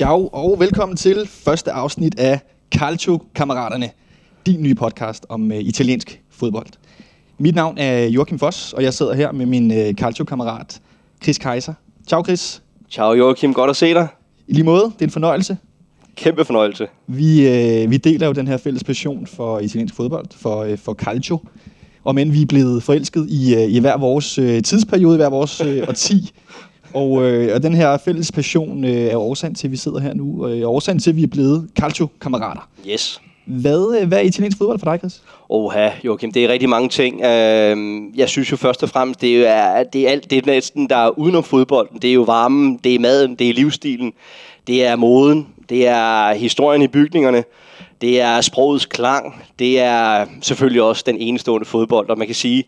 Ciao og velkommen til første afsnit af Calcio-kammeraterne, din nye podcast om uh, italiensk fodbold. Mit navn er Joachim Foss, og jeg sidder her med min uh, Calcio-kammerat Chris Kaiser. Ciao Chris. Ciao Joachim, godt at se dig. I lige måde, det er en fornøjelse. Kæmpe fornøjelse. Vi, uh, vi deler jo den her fælles passion for italiensk fodbold, for, uh, for Calcio. Og men vi er blevet forelsket i, uh, i hver vores uh, tidsperiode, i hver vores uh, årti. Og, øh, og den her fælles passion øh, er årsagen til, at vi sidder her nu, og øh, årsagen til, at vi er blevet Calcio-kammerater. Yes. Hvad, øh, hvad er italiensk fodbold for dig, Chris? Oha, Joachim, det er rigtig mange ting. Øh, jeg synes jo først og fremmest, det er, det er alt det er næsten, der er udenom fodbolden. Det er jo varmen, det er maden, det er livsstilen, det er moden, det er historien i bygningerne, det er sprogets klang, det er selvfølgelig også den enestående fodbold. Og man kan sige,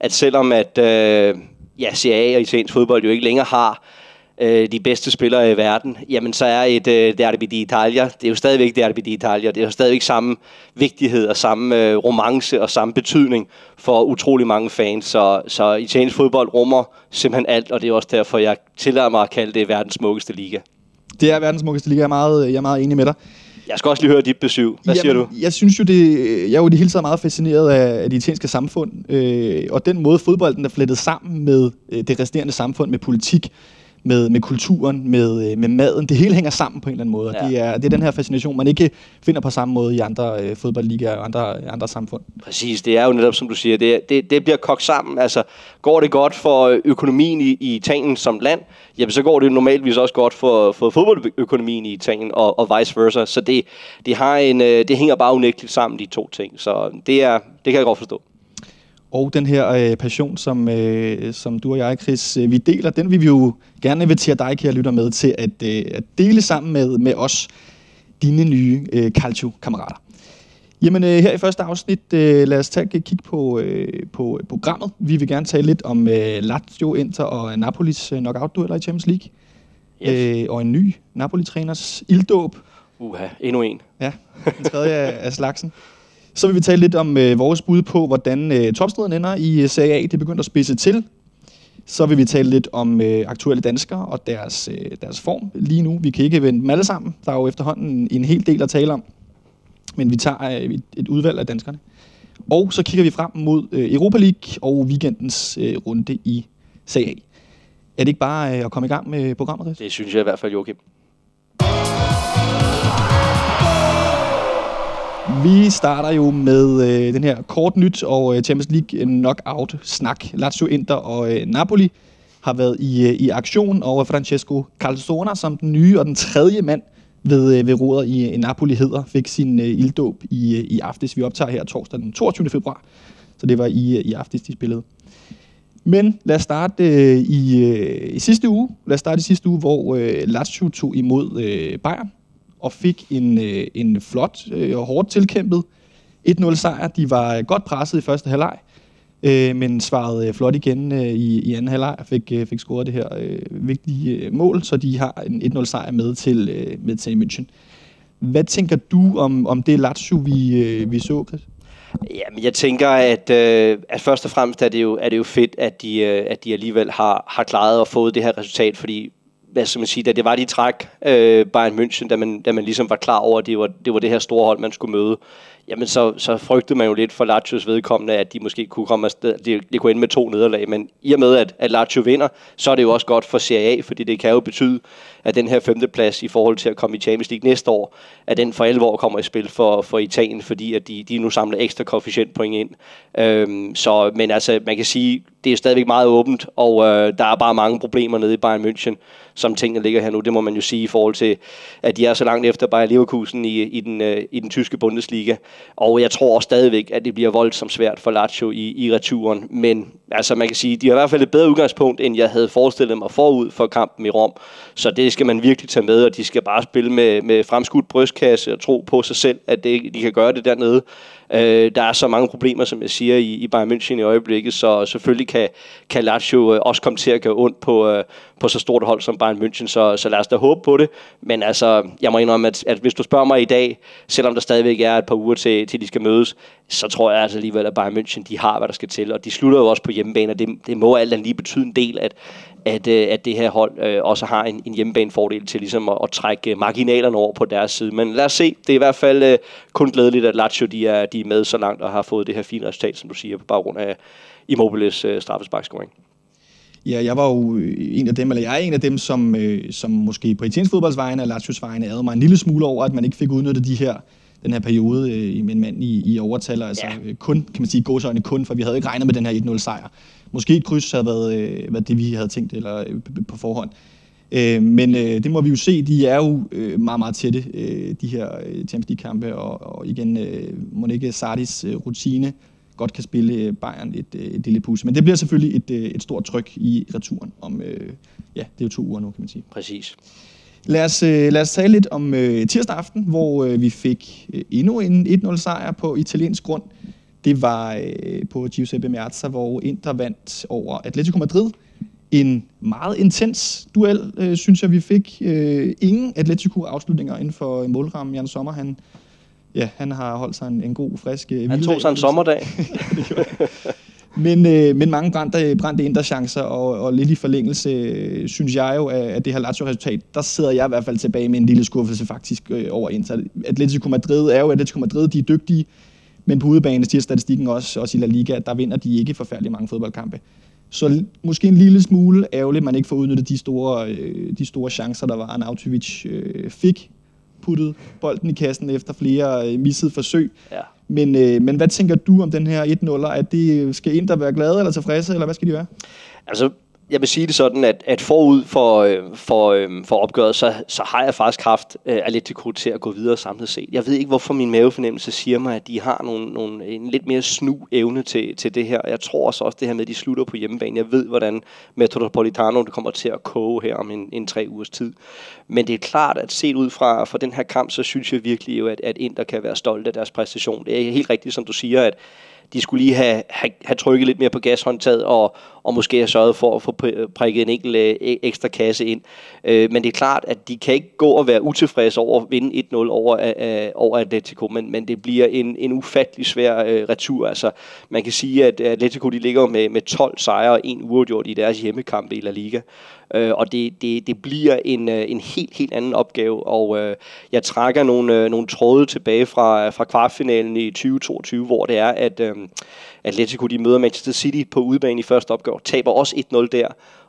at selvom at... Øh, ja, Serie A og italiensk fodbold jo ikke længere har øh, de bedste spillere i verden, jamen så er et øh, Derby d'Italia, det er jo stadigvæk Derby d'Italia, det har stadigvæk samme vigtighed og samme øh, romance og samme betydning for utrolig mange fans, så, så italiensk fodbold rummer simpelthen alt, og det er også derfor, jeg tillader mig at kalde det verdens smukkeste liga. Det er verdens smukkeste liga, jeg er meget, jeg er meget enig med dig. Jeg skal også lige høre dit besøg. Hvad Jamen, siger du? Jeg synes jo, det, jeg er jo det hele taget meget fascineret af, af det italienske samfund, øh, og den måde fodbolden er flettet sammen med øh, det resterende samfund, med politik, med, med kulturen, med, øh, med maden. Det hele hænger sammen på en eller anden måde, ja. det, er, det er den her fascination, man ikke finder på samme måde i andre øh, fodboldligaer og andre, andre samfund. Præcis, det er jo netop, som du siger, det, det, det bliver kogt sammen. Altså, går det godt for økonomien i, i Italien som land, jamen så går det normalvis også godt for, for fodboldøkonomien i Italien og, og vice versa. Så det, det, har en, øh, det hænger bare unægteligt sammen, de to ting. Så det, er, det kan jeg godt forstå. Og den her øh, passion, som, øh, som du og jeg, Chris, øh, vi deler, den vil vi jo gerne invitere dig, kære lytter, med til at, øh, at dele sammen med, med os, dine nye øh, Calcio-kammerater. Jamen øh, her i første afsnit, øh, lad os tage et kig på, øh, på programmet. Vi vil gerne tale lidt om øh, Lazio, Inter og Napolis øh, knockout-dueller i Champions League. Yes. Øh, og en ny Napoli-træners ilddåb. Uha, endnu en. Ja, den tredje af, af slagsen. Så vil vi tale lidt om øh, vores bud på, hvordan øh, topstriden ender i øh, Serie A. Det er begyndt at spidse til. Så vil vi tale lidt om øh, aktuelle danskere og deres, øh, deres form lige nu. Vi kan ikke vende dem alle sammen. Der er jo efterhånden en hel del at tale om. Men vi tager øh, et, et udvalg af danskerne. Og så kigger vi frem mod øh, Europa League og weekendens øh, runde i Serie A. Er det ikke bare øh, at komme i gang med øh, programmet, Det synes jeg i hvert fald, Joachim. Vi starter jo med øh, den her kort nyt og øh, Champions League øh, knockout-snak. Lazio, Inter og øh, Napoli har været i, øh, i aktion, og Francesco Calzona som den nye og den tredje mand ved, øh, ved roret i, i Napoli hedder, fik sin øh, ilddåb i, øh, i aftes. Vi optager her torsdag den 22. februar, så det var i, øh, i aftes, de spillede. Men lad os starte øh, i, øh, i sidste uge. Lad os starte i sidste uge, hvor øh, Lazio tog imod øh, Bayern og fik en, øh, en flot øh, og hårdt tilkæmpet 1-0 sejr. De var øh, godt presset i første halvleg, øh, men svarede øh, flot igen øh, i, i anden halvleg og fik, øh, fik scoret det her øh, vigtige øh, mål, så de har en 1-0 sejr med til, øh, med til München. Hvad tænker du om, om det Lazio, vi, øh, vi så, Chris? Jamen, jeg tænker, at, øh, at først og fremmest er det jo, er det jo fedt, at de, øh, at de alligevel har, har klaret og fået det her resultat, fordi hvad skal man sige, da det var de træk øh, Bayern München, da man, da man ligesom var klar over, at det var, det var det her store hold, man skulle møde, jamen så, så frygtede man jo lidt for Lazios vedkommende, at de måske kunne komme afsted, de, de kunne ende med to nederlag, men i og med, at, at Lazio vinder, så er det jo også godt for Serie A, fordi det kan jo betyde, at den her femteplads i forhold til at komme i Champions League næste år, at den for alvor kommer i spil for, for Italien, fordi at de, de nu samler ekstra koefficientpoint ind. Øhm, så, men altså, man kan sige, det er stadigvæk meget åbent, og øh, der er bare mange problemer nede i Bayern München, som tingene ligger her nu. Det må man jo sige i forhold til, at de er så langt efter Bayer Leverkusen i, i, den, øh, i den tyske Bundesliga. Og jeg tror også stadigvæk, at det bliver voldsomt svært for Lazio i, i returen. Men altså, man kan sige, de har i hvert fald et bedre udgangspunkt, end jeg havde forestillet mig forud for kampen i Rom. Så det skal man virkelig tage med, og de skal bare spille med, med fremskudt brystkasse og tro på sig selv, at det, de kan gøre det dernede. Øh, der er så mange problemer, som jeg siger, i, i Bayern München i øjeblikket, så selvfølgelig kan, kan Lazio øh, også komme til at gøre ondt på, øh, på så stort et hold som Bayern Bayern München, så, så lad os da håbe på det. Men altså, jeg må indrømme, at, at hvis du spørger mig i dag, selvom der stadigvæk er et par uger til, til de skal mødes, så tror jeg altså alligevel, at Bayern München, de har, hvad der skal til. Og de slutter jo også på hjemmebane, og det, det må alt lige betyde en del, at, at, øh, at det her hold øh, også har en, en hjemmebanefordel til ligesom at, at trække øh, marginalerne over på deres side. Men lad os se. Det er i hvert fald øh, kun glædeligt, at Lazio de er, de er med så langt og har fået det her fine resultat, som du siger, på baggrund af Immobiles øh, straffesparkscoring. Ja, jeg var jo øh, en af dem, eller jeg er en af dem, som, øh, som måske på italiensk fodboldsvejene og Lazios vegne ærede mig en lille smule over, at man ikke fik udnyttet de her den her periode øh, en mand i, i overtal, altså ja. øh, kun, kan man sige, gåsøjne kun, for vi havde ikke regnet med den her 1-0 sejr. Måske et kryds havde været, øh, været det, vi havde tænkt eller øh, på forhånd. Øh, men øh, det må vi jo se, de er jo øh, meget, meget tætte, øh, de her øh, Champions League-kampe, og, og igen, øh, Monique Sardis øh, rutine godt kan spille øh, Bayern et, et lille pus. Men det bliver selvfølgelig et, et stort tryk i returen om, øh, ja, det er jo to uger nu, kan man sige. Præcis. Lad os, øh, lad os tale lidt om øh, tirsdag aften, hvor øh, vi fik øh, endnu en 1-0 sejr på italiensk grund. Det var øh, på Giuseppe Meazza, hvor Inter vandt over Atletico Madrid. En meget intens duel, øh, synes jeg, vi fik. Øh, ingen Atletico-afslutninger inden for målrammen. Jan Sommer, han, ja, han har holdt sig en, en god, frisk... Øh, han tog sig en sommerdag. Men, øh, men mange brændte, brændte indre chancer, og, og lidt i forlængelse, øh, synes jeg jo, at det her Lazio-resultat, der sidder jeg i hvert fald tilbage med en lille skuffelse faktisk øh, over Inter. Atletico Madrid er jo Atletico Madrid, de er dygtige, men på udebane siger statistikken også, også i La Liga, der vinder de ikke forfærdelig mange fodboldkampe. Så måske en lille smule ærgerligt, at man ikke får udnyttet de store, øh, de store chancer, der var, Arnautovic øh, fik puttet bolden i kassen efter flere øh, missede forsøg. Ja. Men, øh, men hvad tænker du om den her 1-0'er? At det øh, skal ind der være glade eller tilfredse, eller hvad skal de være? Altså, jeg vil sige det sådan, at, at forud for, øh, for, øh, for opgøret, så, så har jeg faktisk haft øh, Atletico til at gå videre samlet set. Jeg ved ikke, hvorfor min mavefornemmelse siger mig, at de har nogle, nogle, en lidt mere snu evne til, til det her. Jeg tror også, også det her med, at de slutter på hjemmebane. Jeg ved, hvordan Metropolitano det kommer til at koge her om en, en tre ugers tid. Men det er klart, at set ud fra, fra den her kamp, så synes jeg virkelig jo, at, at Inter kan være stolt af deres præstation. Det er helt rigtigt, som du siger, at de skulle lige have, have, have trykket lidt mere på gashåndtaget og, og måske har sørget for at få prikket en enkelt øh, e-, ekstra kasse ind. Øh, men det er klart, at de kan ikke gå og være utilfredse over at vinde 1-0 over, øh, øh, over Atletico, men, men det bliver en, en ufattelig svær øh, retur. Altså, man kan sige, at Atletico de ligger med, med 12 sejre og en uafgjort i deres hjemmekampe i La Liga. Øh, og det, det, det bliver en, øh, en helt, helt anden opgave, og øh, jeg trækker nogle, øh, nogle tråde tilbage fra, fra kvartfinalen i 2022, hvor det er, at øh, Atletico de møder Manchester City på udebane i første opgør, taber også 1-0 der,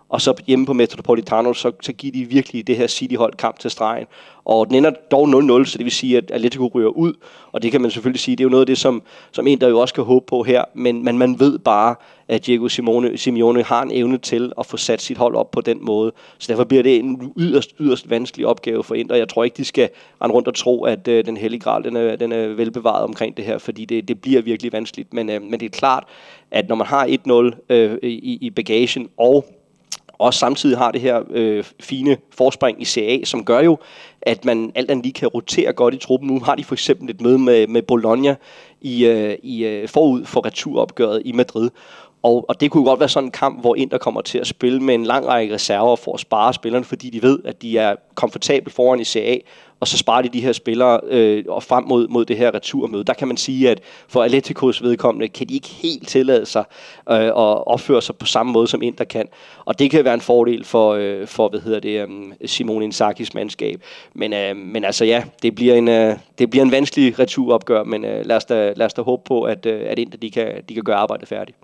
og så hjemme på Metropolitano, så, så giver de virkelig det her City-hold kamp til stregen. Og den ender dog 0-0, så det vil sige, at Atletico ryger ud, og det kan man selvfølgelig sige, det er jo noget af det, som, som en, der jo også kan håbe på her, men, men man ved bare, at Diego Simone, Simeone har en evne til at få sat sit hold op på den måde. Så derfor bliver det en yderst, yderst vanskelig opgave for Inter. Jeg tror ikke, de skal rende rundt og tro, at øh, den hellige gral den er, den er velbevaret omkring det her, fordi det, det bliver virkelig vanskeligt. Men, øh, men det er klart, at når man har 1-0 øh, i, i bagagen, og og samtidig har det her øh, fine forspring i CA, som gør jo, at man alt andet lige kan rotere godt i truppen. Nu har de for eksempel et møde med, med Bologna i, øh, i øh, forud for returopgøret i Madrid. Og, og det kunne godt være sådan en kamp, hvor Inter kommer til at spille med en lang række reserver for at spare spillerne, fordi de ved, at de er komfortabel foran i CA, og så sparer de de her spillere øh, og frem mod, mod det her returmøde. Der kan man sige, at for Atleticos vedkommende kan de ikke helt tillade sig øh, at opføre sig på samme måde, som Inter kan. Og det kan være en fordel for, øh, for hvad hedder det, um, Simone Inzaghi's mandskab. Men, øh, men altså ja, det bliver en, øh, det bliver en vanskelig returopgør, men øh, lad, os da, lad os da håbe på, at, øh, at Inter de kan, de kan gøre arbejdet færdigt.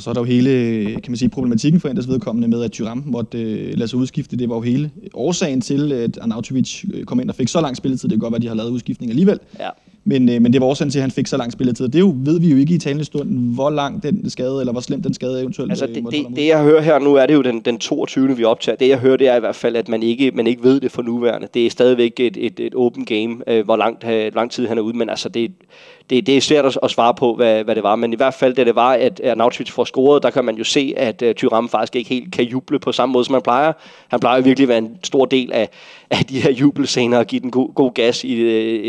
Og så er der jo hele, kan man sige, problematikken for Inders vedkommende med, at Thuram måtte øh, lade sig udskifte. Det var jo hele årsagen til, at Arnautovic øh, kom ind og fik så lang spilletid. Det kan godt være, at de har lavet udskiftning alligevel. Ja. Men, øh, men det var årsagen til, at han fik så lang spilletid. Det jo, ved vi jo ikke i talende stund, hvor lang den skade, eller hvor slem den skade eventuelt altså, det, det, det, jeg hører her nu, er det jo den, den 22. vi optager. Det, jeg hører, det er i hvert fald, at man ikke, man ikke ved det for nuværende. Det er stadigvæk et, et, et open game, øh, hvor langt, øh, lang tid han er ude. Men altså, det, det, det er svært at, at svare på, hvad, hvad det var. Men i hvert fald, da det var, at Arnautovic får scoret, der kan man jo se, at uh, Thuram faktisk ikke helt kan juble på samme måde, som han plejer. Han plejer virkelig at være en stor del af, af de her jubelscener og give den god, god gas, i,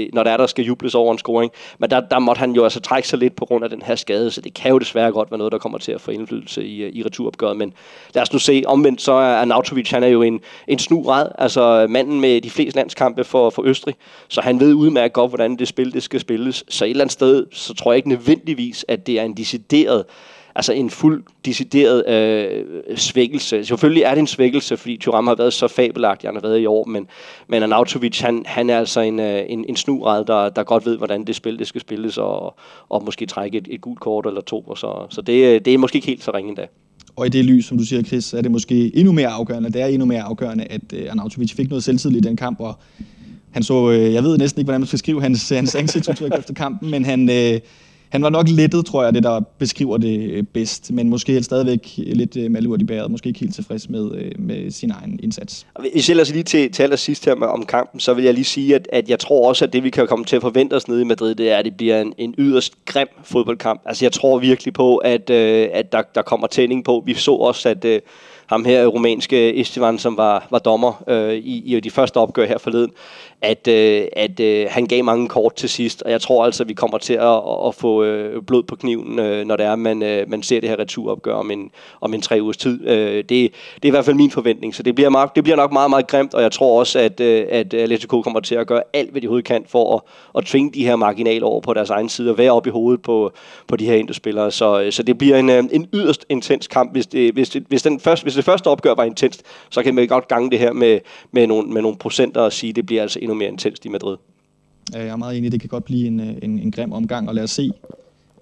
uh, når der er, der skal jubles over en scoring. Men der, der måtte han jo altså trække sig lidt på grund af den her skade, så det kan jo desværre godt være noget, der kommer til at få indflydelse i, øh, i returopgøret. Men lad os nu se, omvendt så er Arnautovic, han er jo en, en snu rad, altså manden med de fleste landskampe for, for Østrig, så han ved udmærket godt, hvordan det spil det skal spilles. Så et eller andet sted, så tror jeg ikke nødvendigvis, at det er en decideret altså en fuld decideret øh, svækkelse. Selvfølgelig er det en svækkelse, fordi Thuram har været så fabelagtig, han har været i år, men, men Anautovic, han, han er altså en, øh, en, en snurad, der, der godt ved, hvordan det spil det skal spilles, og, og måske trække et, et gult kort eller to, og så, så det, øh, det er måske ikke helt så ringe endda. Og i det lys, som du siger, Chris, er det måske endnu mere afgørende, det er endnu mere afgørende, at øh, Arnautovic fik noget selvtillid i den kamp, og han så, øh, jeg ved næsten ikke, hvordan man skal skrive hans, hans ansigtsudtryk efter kampen, men han, øh, han var nok lettet, tror jeg, det der beskriver det øh, bedst, men måske stadigvæk lidt øh, malurt i bæret, måske ikke helt tilfreds med, øh, med sin egen indsats. Hvis jeg lige til, til allersidst her med, om kampen, så vil jeg lige sige, at, at jeg tror også, at det vi kan komme til at forvente os nede i Madrid, det er, at det bliver en, en yderst grim fodboldkamp. Altså jeg tror virkelig på, at, øh, at der, der kommer tænding på. Vi så også, at øh, ham her rumænske Esteban, som var, var dommer øh, i, i de første opgør her forleden, at, øh, at øh, han gav mange kort til sidst, og jeg tror altså, at vi kommer til at, at få øh, blod på kniven, øh, når det er, man, øh, man ser det her returopgør om en, om en tre ugers tid. Øh, det, det er i hvert fald min forventning, så det bliver, meget, det bliver nok meget, meget grimt, og jeg tror også, at, øh, at Atletico kommer til at gøre alt, hvad de overhovedet kan for at, at tvinge de her marginaler over på deres egen side og være op i hovedet på, på de her indespillere. Så, øh, så det bliver en, øh, en yderst intens kamp. Hvis det, hvis, det, hvis, den første, hvis det første opgør var intenst, så kan man godt gange det her med, med, nogle, med nogle procenter og sige, at det bliver altså endnu mere intenst i Madrid. Jeg er meget enig, det kan godt blive en, øh, en, en grim omgang, og lad os se,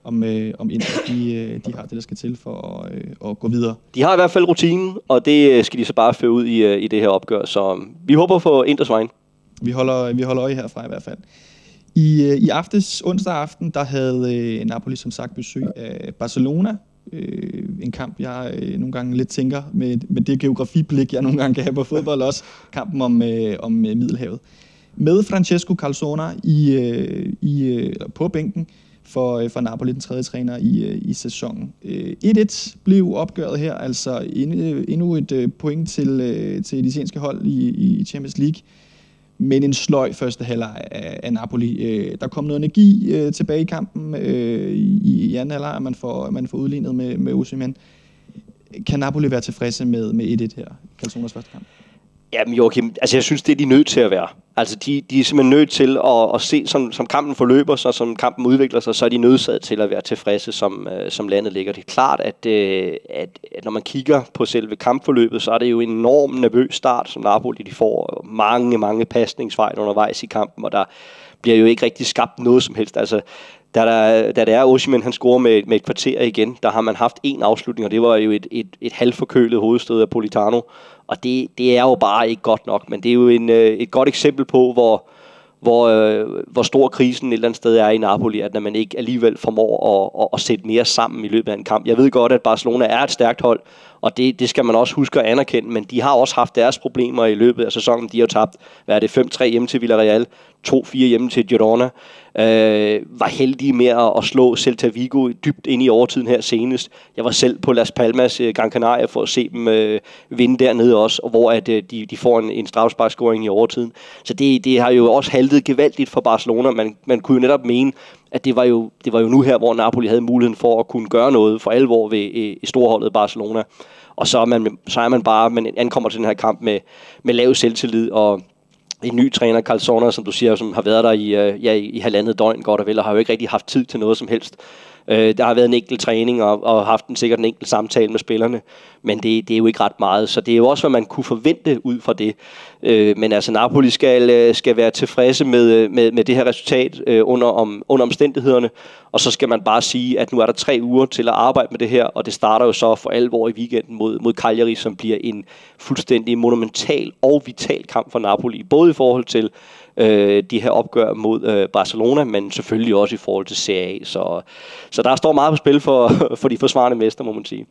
om, øh, om Inter de, øh, de har det, der skal til for at, øh, at gå videre. De har i hvert fald rutinen, og det øh, skal de så bare føre ud i, i det her opgør, så vi håber på Inters vejen. Vi holder, vi holder øje herfra i hvert fald. I, I aftes, onsdag aften, der havde Napoli som sagt besøg af Barcelona, øh, en kamp, jeg øh, nogle gange lidt tænker med, med det geografiblik, jeg nogle gange kan have på fodbold også, kampen om, øh, om øh, Middelhavet. Med Francesco Calzona i, øh, i, øh, på bænken for, øh, for Napoli, den tredje træner i, øh, i sæsonen. Øh, 1-1 blev opgøret her, altså endnu, øh, endnu et øh, point til, øh, til det italienske hold i, i Champions League men en sløj første halvleg af, af Napoli. Øh, der kom noget energi øh, tilbage i kampen øh, i, i anden halvleg, man får, man får udlignet med, med Osimhen. Kan Napoli være tilfredse med, med 1-1 her, Calzonas første kamp? Jamen Joachim, altså jeg synes, det er de nødt til at være. Altså de, de er simpelthen nødt til at, at se, som, som kampen forløber sig, som kampen udvikler sig, så er de nødsaget til at være tilfredse, som, øh, som landet ligger. Det er klart, at, øh, at, at når man kigger på selve kampforløbet, så er det jo en enorm nervøs start, som Napoli de får mange, mange pasningsfejl undervejs i kampen, og der bliver jo ikke rigtig skabt noget som helst. Altså, da, der, da det er Osimhen, han scorer med, med et kvarter igen, der har man haft en afslutning, og det var jo et, et, et halvforkølet hovedstød af Politano. Og det, det er jo bare ikke godt nok, men det er jo en, øh, et godt eksempel på, hvor, hvor, øh, hvor stor krisen et eller andet sted er i Napoli, at når man ikke alligevel formår at, at, at sætte mere sammen i løbet af en kamp. Jeg ved godt, at Barcelona er et stærkt hold, og det, det skal man også huske at anerkende, men de har også haft deres problemer i løbet af sæsonen. De har tabt, hvad er det, 5-3 hjemme til Villarreal, 2-4 hjemme til Girona. Øh, var heldige med at, at slå Celta Vigo dybt ind i overtiden her senest. Jeg var selv på Las Palmas øh, Gran Canaria for at se dem øh, vinde dernede også, hvor at, øh, de, de får en, en strafsparkscoring i overtiden. Så det, det har jo også haltet gevaldigt for Barcelona. Man, man kunne jo netop mene, at det var, jo, det var jo nu her, hvor Napoli havde muligheden for at kunne gøre noget for alvor ved i, i storholdet Barcelona. Og så er man, så er man bare, man ankommer til den her kamp med, med lav selvtillid og en ny træner, Carl Sonner, som du siger, som har været der i, øh, ja, i halvandet døgn godt og vel, og har jo ikke rigtig haft tid til noget som helst. Øh, der har været en enkelt træning og, og haft en, sikkert en enkelt samtale med spillerne, men det, det er jo ikke ret meget, så det er jo også, hvad man kunne forvente ud fra det. Øh, men altså Napoli skal, øh, skal være tilfredse med, øh, med, med det her resultat øh, under, om, under omstændighederne, og så skal man bare sige, at nu er der tre uger til at arbejde med det her, og det starter jo så for alvor i weekenden mod, mod Cagliari, som bliver en fuldstændig monumental og vital kamp for Napoli, både i forhold til øh, de her opgør mod øh, Barcelona, men selvfølgelig også i forhold til Serie A. Så, så der står meget på spil for, for de forsvarende mester, må man sige.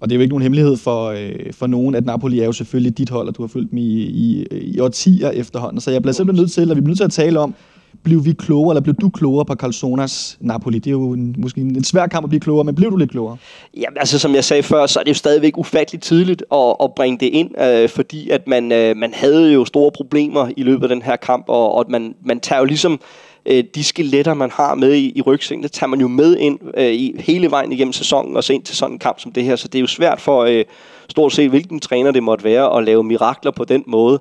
Og det er jo ikke nogen hemmelighed for, øh, for nogen, at Napoli er jo selvfølgelig dit hold, og du har fulgt dem i, i, i årtier efterhånden. Så jeg bliver simpelthen nødt til, at vi bliver nødt til at tale om, blev vi klogere, eller blev du klogere på Calzonas Napoli? Det er jo en, måske en svær kamp at blive klogere, men blev du lidt klogere? Jamen, altså som jeg sagde før, så er det jo stadigvæk ufatteligt tidligt at, at bringe det ind, øh, fordi at man, øh, man havde jo store problemer i løbet af den her kamp, og, og man, man tager jo ligesom øh, de skeletter, man har med i, i rygsækken, det tager man jo med ind øh, i hele vejen igennem sæsonen, og så ind til sådan en kamp som det her. Så det er jo svært for øh, stort set, hvilken træner det måtte være, at lave mirakler på den måde.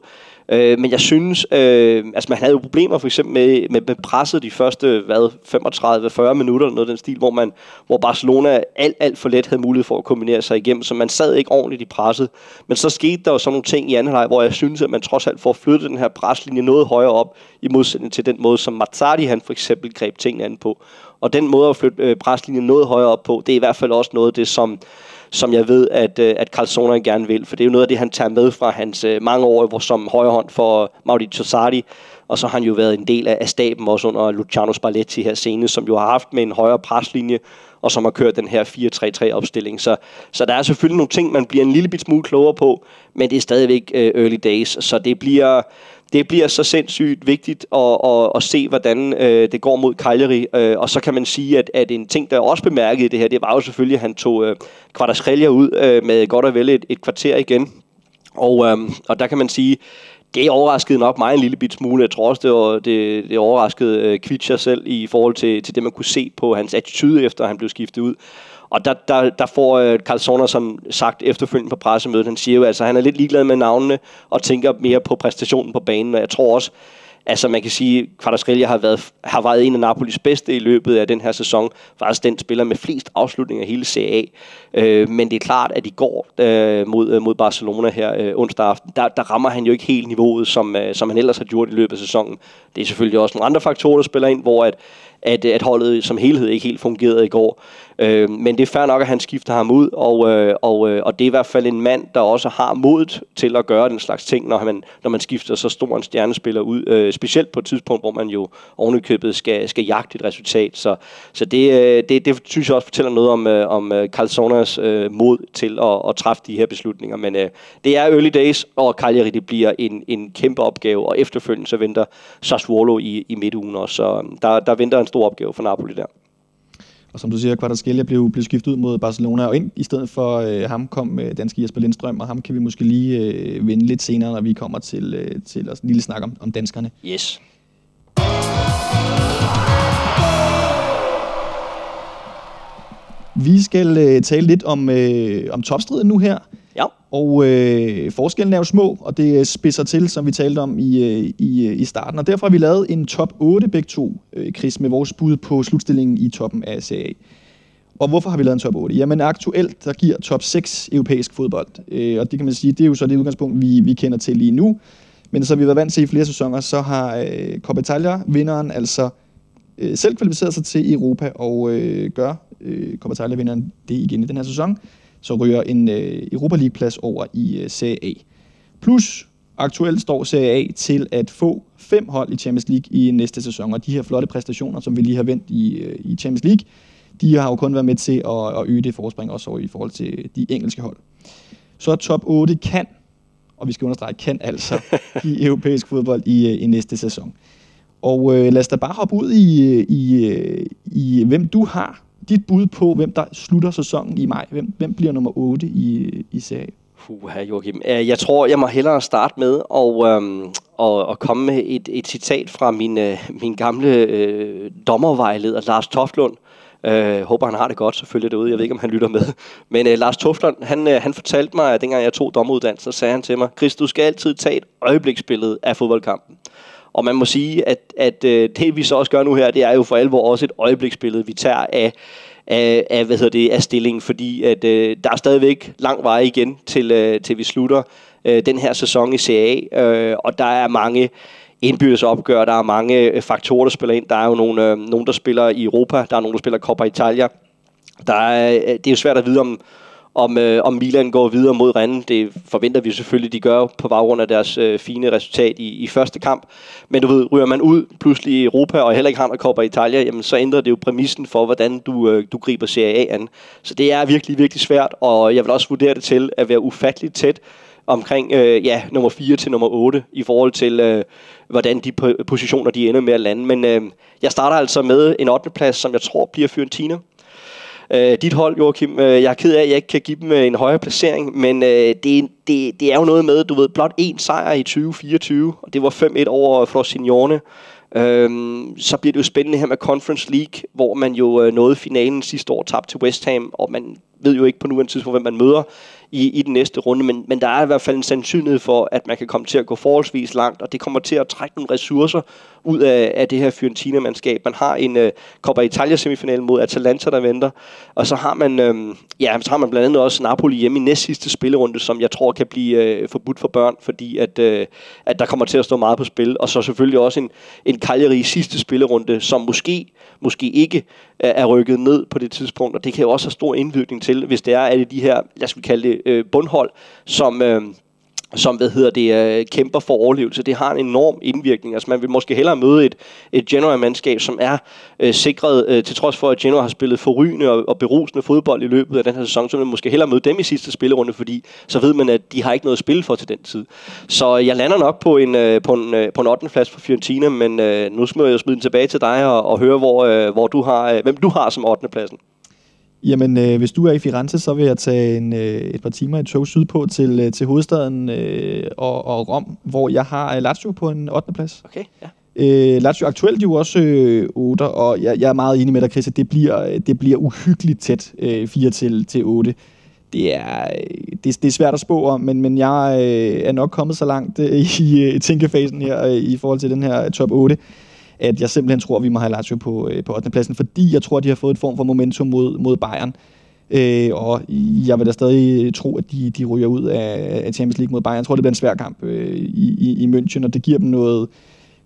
Øh, men jeg synes, øh, altså man havde jo problemer for eksempel med, med, med presset de første hvad, 35-40 minutter, eller noget af den stil, hvor, man, hvor Barcelona alt, alt for let havde mulighed for at kombinere sig igennem, så man sad ikke ordentligt i presset. Men så skete der jo sådan nogle ting i anden halvleg, hvor jeg synes, at man trods alt får flyttet den her preslinje noget højere op, i modsætning til den måde, som Mazzardi han for eksempel greb tingene an på. Og den måde at flytte øh, preslinjen noget højere op på, det er i hvert fald også noget af det, som som jeg ved, at, øh, at Calzona gerne vil. For det er jo noget af det, han tager med fra hans øh, mange år som højrehånd for Mauricio Sarri. Og så har han jo været en del af staben også under Luciano Spalletti her senest, som jo har haft med en højere preslinje, og som har kørt den her 4-3-3 opstilling. Så, så der er selvfølgelig nogle ting, man bliver en lille bit smule klogere på, men det er stadigvæk øh, early days, så det bliver, det bliver så sindssygt vigtigt at, at, at se, hvordan øh, det går mod Cagliari. Øh, og så kan man sige, at, at en ting, der er også bemærket i det her, det var jo selvfølgelig, at han tog øh, Kvartasrelia ud øh, med godt og vel et, et kvarter igen. Og, øh, og der kan man sige, det overraskede nok mig en lille bit smule. Jeg tror også, det, var, det, det overraskede øh, Kvitscher selv i forhold til, til det, man kunne se på hans attitude, efter han blev skiftet ud. Og der, der, der får øh, Carl Sonner som sagt efterfølgende på pressemødet, han siger jo, altså han er lidt ligeglad med navnene og tænker mere på præstationen på banen. Og jeg tror også, Altså man kan sige, at har været, har været en af Napolis bedste i løbet af den her sæson. Faktisk den spiller med flest afslutninger i hele CA. Øh, men det er klart, at i går øh, mod, øh, mod Barcelona her øh, onsdag aften, der, der rammer han jo ikke helt niveauet, som, øh, som han ellers har gjort i løbet af sæsonen. Det er selvfølgelig også nogle andre faktorer, der spiller ind, hvor at, at, at holdet som helhed ikke helt fungerede i går. Øh, men det er fair nok, at han skifter ham ud, og, øh, og, øh, og det er i hvert fald en mand, der også har modet til at gøre den slags ting, når man, når man skifter så stor en stjernespiller ud. Øh, specielt på et tidspunkt, hvor man jo ovenikøbet skal, skal jagte et resultat. Så, så det, øh, det, det synes jeg også fortæller noget om, øh, om øh, Carl Sonas øh, mod til at, at træffe de her beslutninger. Men øh, det er early days, og Cagliari det bliver en, en kæmpe opgave, og efterfølgende så venter Sassuolo i, i midtugen også. Så øh, der, der venter en stor opgave for Napoli der. Og som du siger, Kvartaskelia blev, blev skiftet ud mod Barcelona, og ind i stedet for øh, ham kom øh, danske Jesper Lindstrøm, og ham kan vi måske lige øh, vende lidt senere, når vi kommer til, øh, til at lille snak om, om danskerne. Yes. Vi skal øh, tale lidt om, øh, om topstriden nu her. Ja. Og øh, forskellen er jo små, og det spidser til, som vi talte om i, øh, i, i starten. Og derfor har vi lavet en top 8 begge to, øh, Chris, med vores bud på slutstillingen i toppen af CA. Og hvorfor har vi lavet en top 8? Jamen aktuelt, der giver top 6 europæisk fodbold. Øh, og det kan man sige, det er jo så det udgangspunkt, vi, vi kender til lige nu. Men som vi har været vant til i flere sæsoner, så har øh, Coppa Italia, vinderen, altså øh, selv kvalificeret sig til Europa og øh, gør øh, Coppa Italia, vinderen det igen i den her sæson så ryger en øh, Europa League-plads over i øh, Serie A. Plus aktuelt står Serie A til at få fem hold i Champions League i næste sæson, og de her flotte præstationer, som vi lige har vendt i, øh, i Champions League, de har jo kun været med til at, at øge det forspring også i forhold til de engelske hold. Så top 8 kan, og vi skal understrege, kan altså i europæisk fodbold i, øh, i næste sæson. Og øh, lad os da bare hoppe ud i, i, øh, i, hvem du har dit bud på, hvem der slutter sæsonen i maj. Hvem, hvem bliver nummer 8 i, i serie? Fuh, Joachim. Øh, jeg tror, jeg må hellere starte med at, øhm, og, og komme med et, et citat fra min, øh, min gamle øh, dommervejleder, Lars Toftlund. Øh, håber, han har det godt selvfølgelig derude. Jeg ved ikke, om han lytter med. Men øh, Lars Toftlund, han, øh, han fortalte mig, at dengang jeg tog dommeruddannelse, så sagde han til mig, Chris, du skal altid tage et øjebliksbillede af fodboldkampen. Og man må sige, at, at øh, det vi så også gør nu her, det er jo for alvor også et øjebliksbillede, vi tager af, af, af, hvad hedder det, af stillingen, fordi at, øh, der er stadigvæk lang vej igen, til, øh, til vi slutter øh, den her sæson i CA, øh, og der er mange indbyrdes opgør, der er mange øh, faktorer, der spiller ind. Der er jo nogle, øh, nogen, der spiller i Europa, der er nogen, der spiller Coppa Italia. Der er, øh, det er jo svært at vide, om, om, øh, om Milan går videre mod Rennes. Det forventer vi selvfølgelig, de gør på baggrund af deres øh, fine resultat i, i første kamp. Men du ved, ryger man ud pludselig i Europa og heller ikke har en Coppa Italia, jamen så ændrer det jo præmissen for, hvordan du, øh, du griber Serie A an. Så det er virkelig, virkelig svært, og jeg vil også vurdere det til at være ufatteligt tæt omkring øh, ja, nummer 4 til nummer 8 i forhold til, øh, hvordan de positioner de ender med at lande. Men øh, jeg starter altså med en 8. plads, som jeg tror bliver Fiorentina. Øh, dit hold, Joachim, øh, jeg er ked af, at jeg ikke kan give dem øh, en højere placering, men øh, det, det, det er jo noget med, du ved, blot én sejr i 2024, og det var 5-1 over Frosignone. Øhm, så bliver det jo spændende her med Conference League, hvor man jo øh, nåede finalen sidste år, tabte til West Ham, og man ved jo ikke på nuværende tidspunkt, hvem man møder i, i den næste runde, men, men der er i hvert fald en sandsynlighed for, at man kan komme til at gå forholdsvis langt, og det kommer til at trække nogle ressourcer ud af, af det her Fiorentina-mandskab. Man har en øh, Coppa Italia semifinal mod Atalanta, der venter, og så har man, øh, ja, så har man blandt andet også Napoli hjemme i næst sidste spillerunde, som jeg tror kan blive øh, forbudt for børn, fordi at, øh, at der kommer til at stå meget på spil, og så selvfølgelig også en, en Cagliari i sidste spillerunde, som måske, måske ikke øh, er rykket ned på det tidspunkt, og det kan jo også have stor indvirkning til, hvis det er, at de her, lad os kalde det, øh, bundhold, som... Øh, som hvad hedder det, øh, kæmper for overlevelse. Det har en enorm indvirkning. Altså man vil måske hellere møde et, et Genoa-mandskab, som er øh, sikret, øh, til trods for, at Genoa har spillet forrygende og, og berusende fodbold i løbet af den her sæson, så vil man måske hellere møde dem i sidste spillerunde, fordi så ved man, at de har ikke noget at spille for til den tid. Så jeg lander nok på en, øh, på en, øh, på en 8. plads for Fiorentina, men øh, nu smider jeg smide den tilbage til dig og, og høre, hvor, øh, hvor du har, øh, hvem du har som 8. pladsen. Jamen, øh, hvis du er i Firenze, så vil jeg tage en, øh, et par timer i tog sydpå til, øh, til hovedstaden øh, og, og Rom, hvor jeg har øh, Lazio på en 8. plads. Okay, ja. Øh, Lazio aktuelt jo også øh, 8, og jeg, jeg er meget enig med dig, Chris, at det bliver, det bliver uhyggeligt tæt øh, 4 til, til 8. Det er, det, det er svært at spå om, men, men jeg øh, er nok kommet så langt øh, i øh, tænkefasen her øh, i forhold til den her top 8, at jeg simpelthen tror, at vi må have Lazio på, øh, på 8. pladsen, fordi jeg tror, at de har fået en form for momentum mod, mod Bayern. Øh, og jeg vil da stadig tro, at de, de ryger ud af, af Champions League mod Bayern. Jeg tror, det bliver en svær kamp øh, i, i, i München, og det giver dem noget,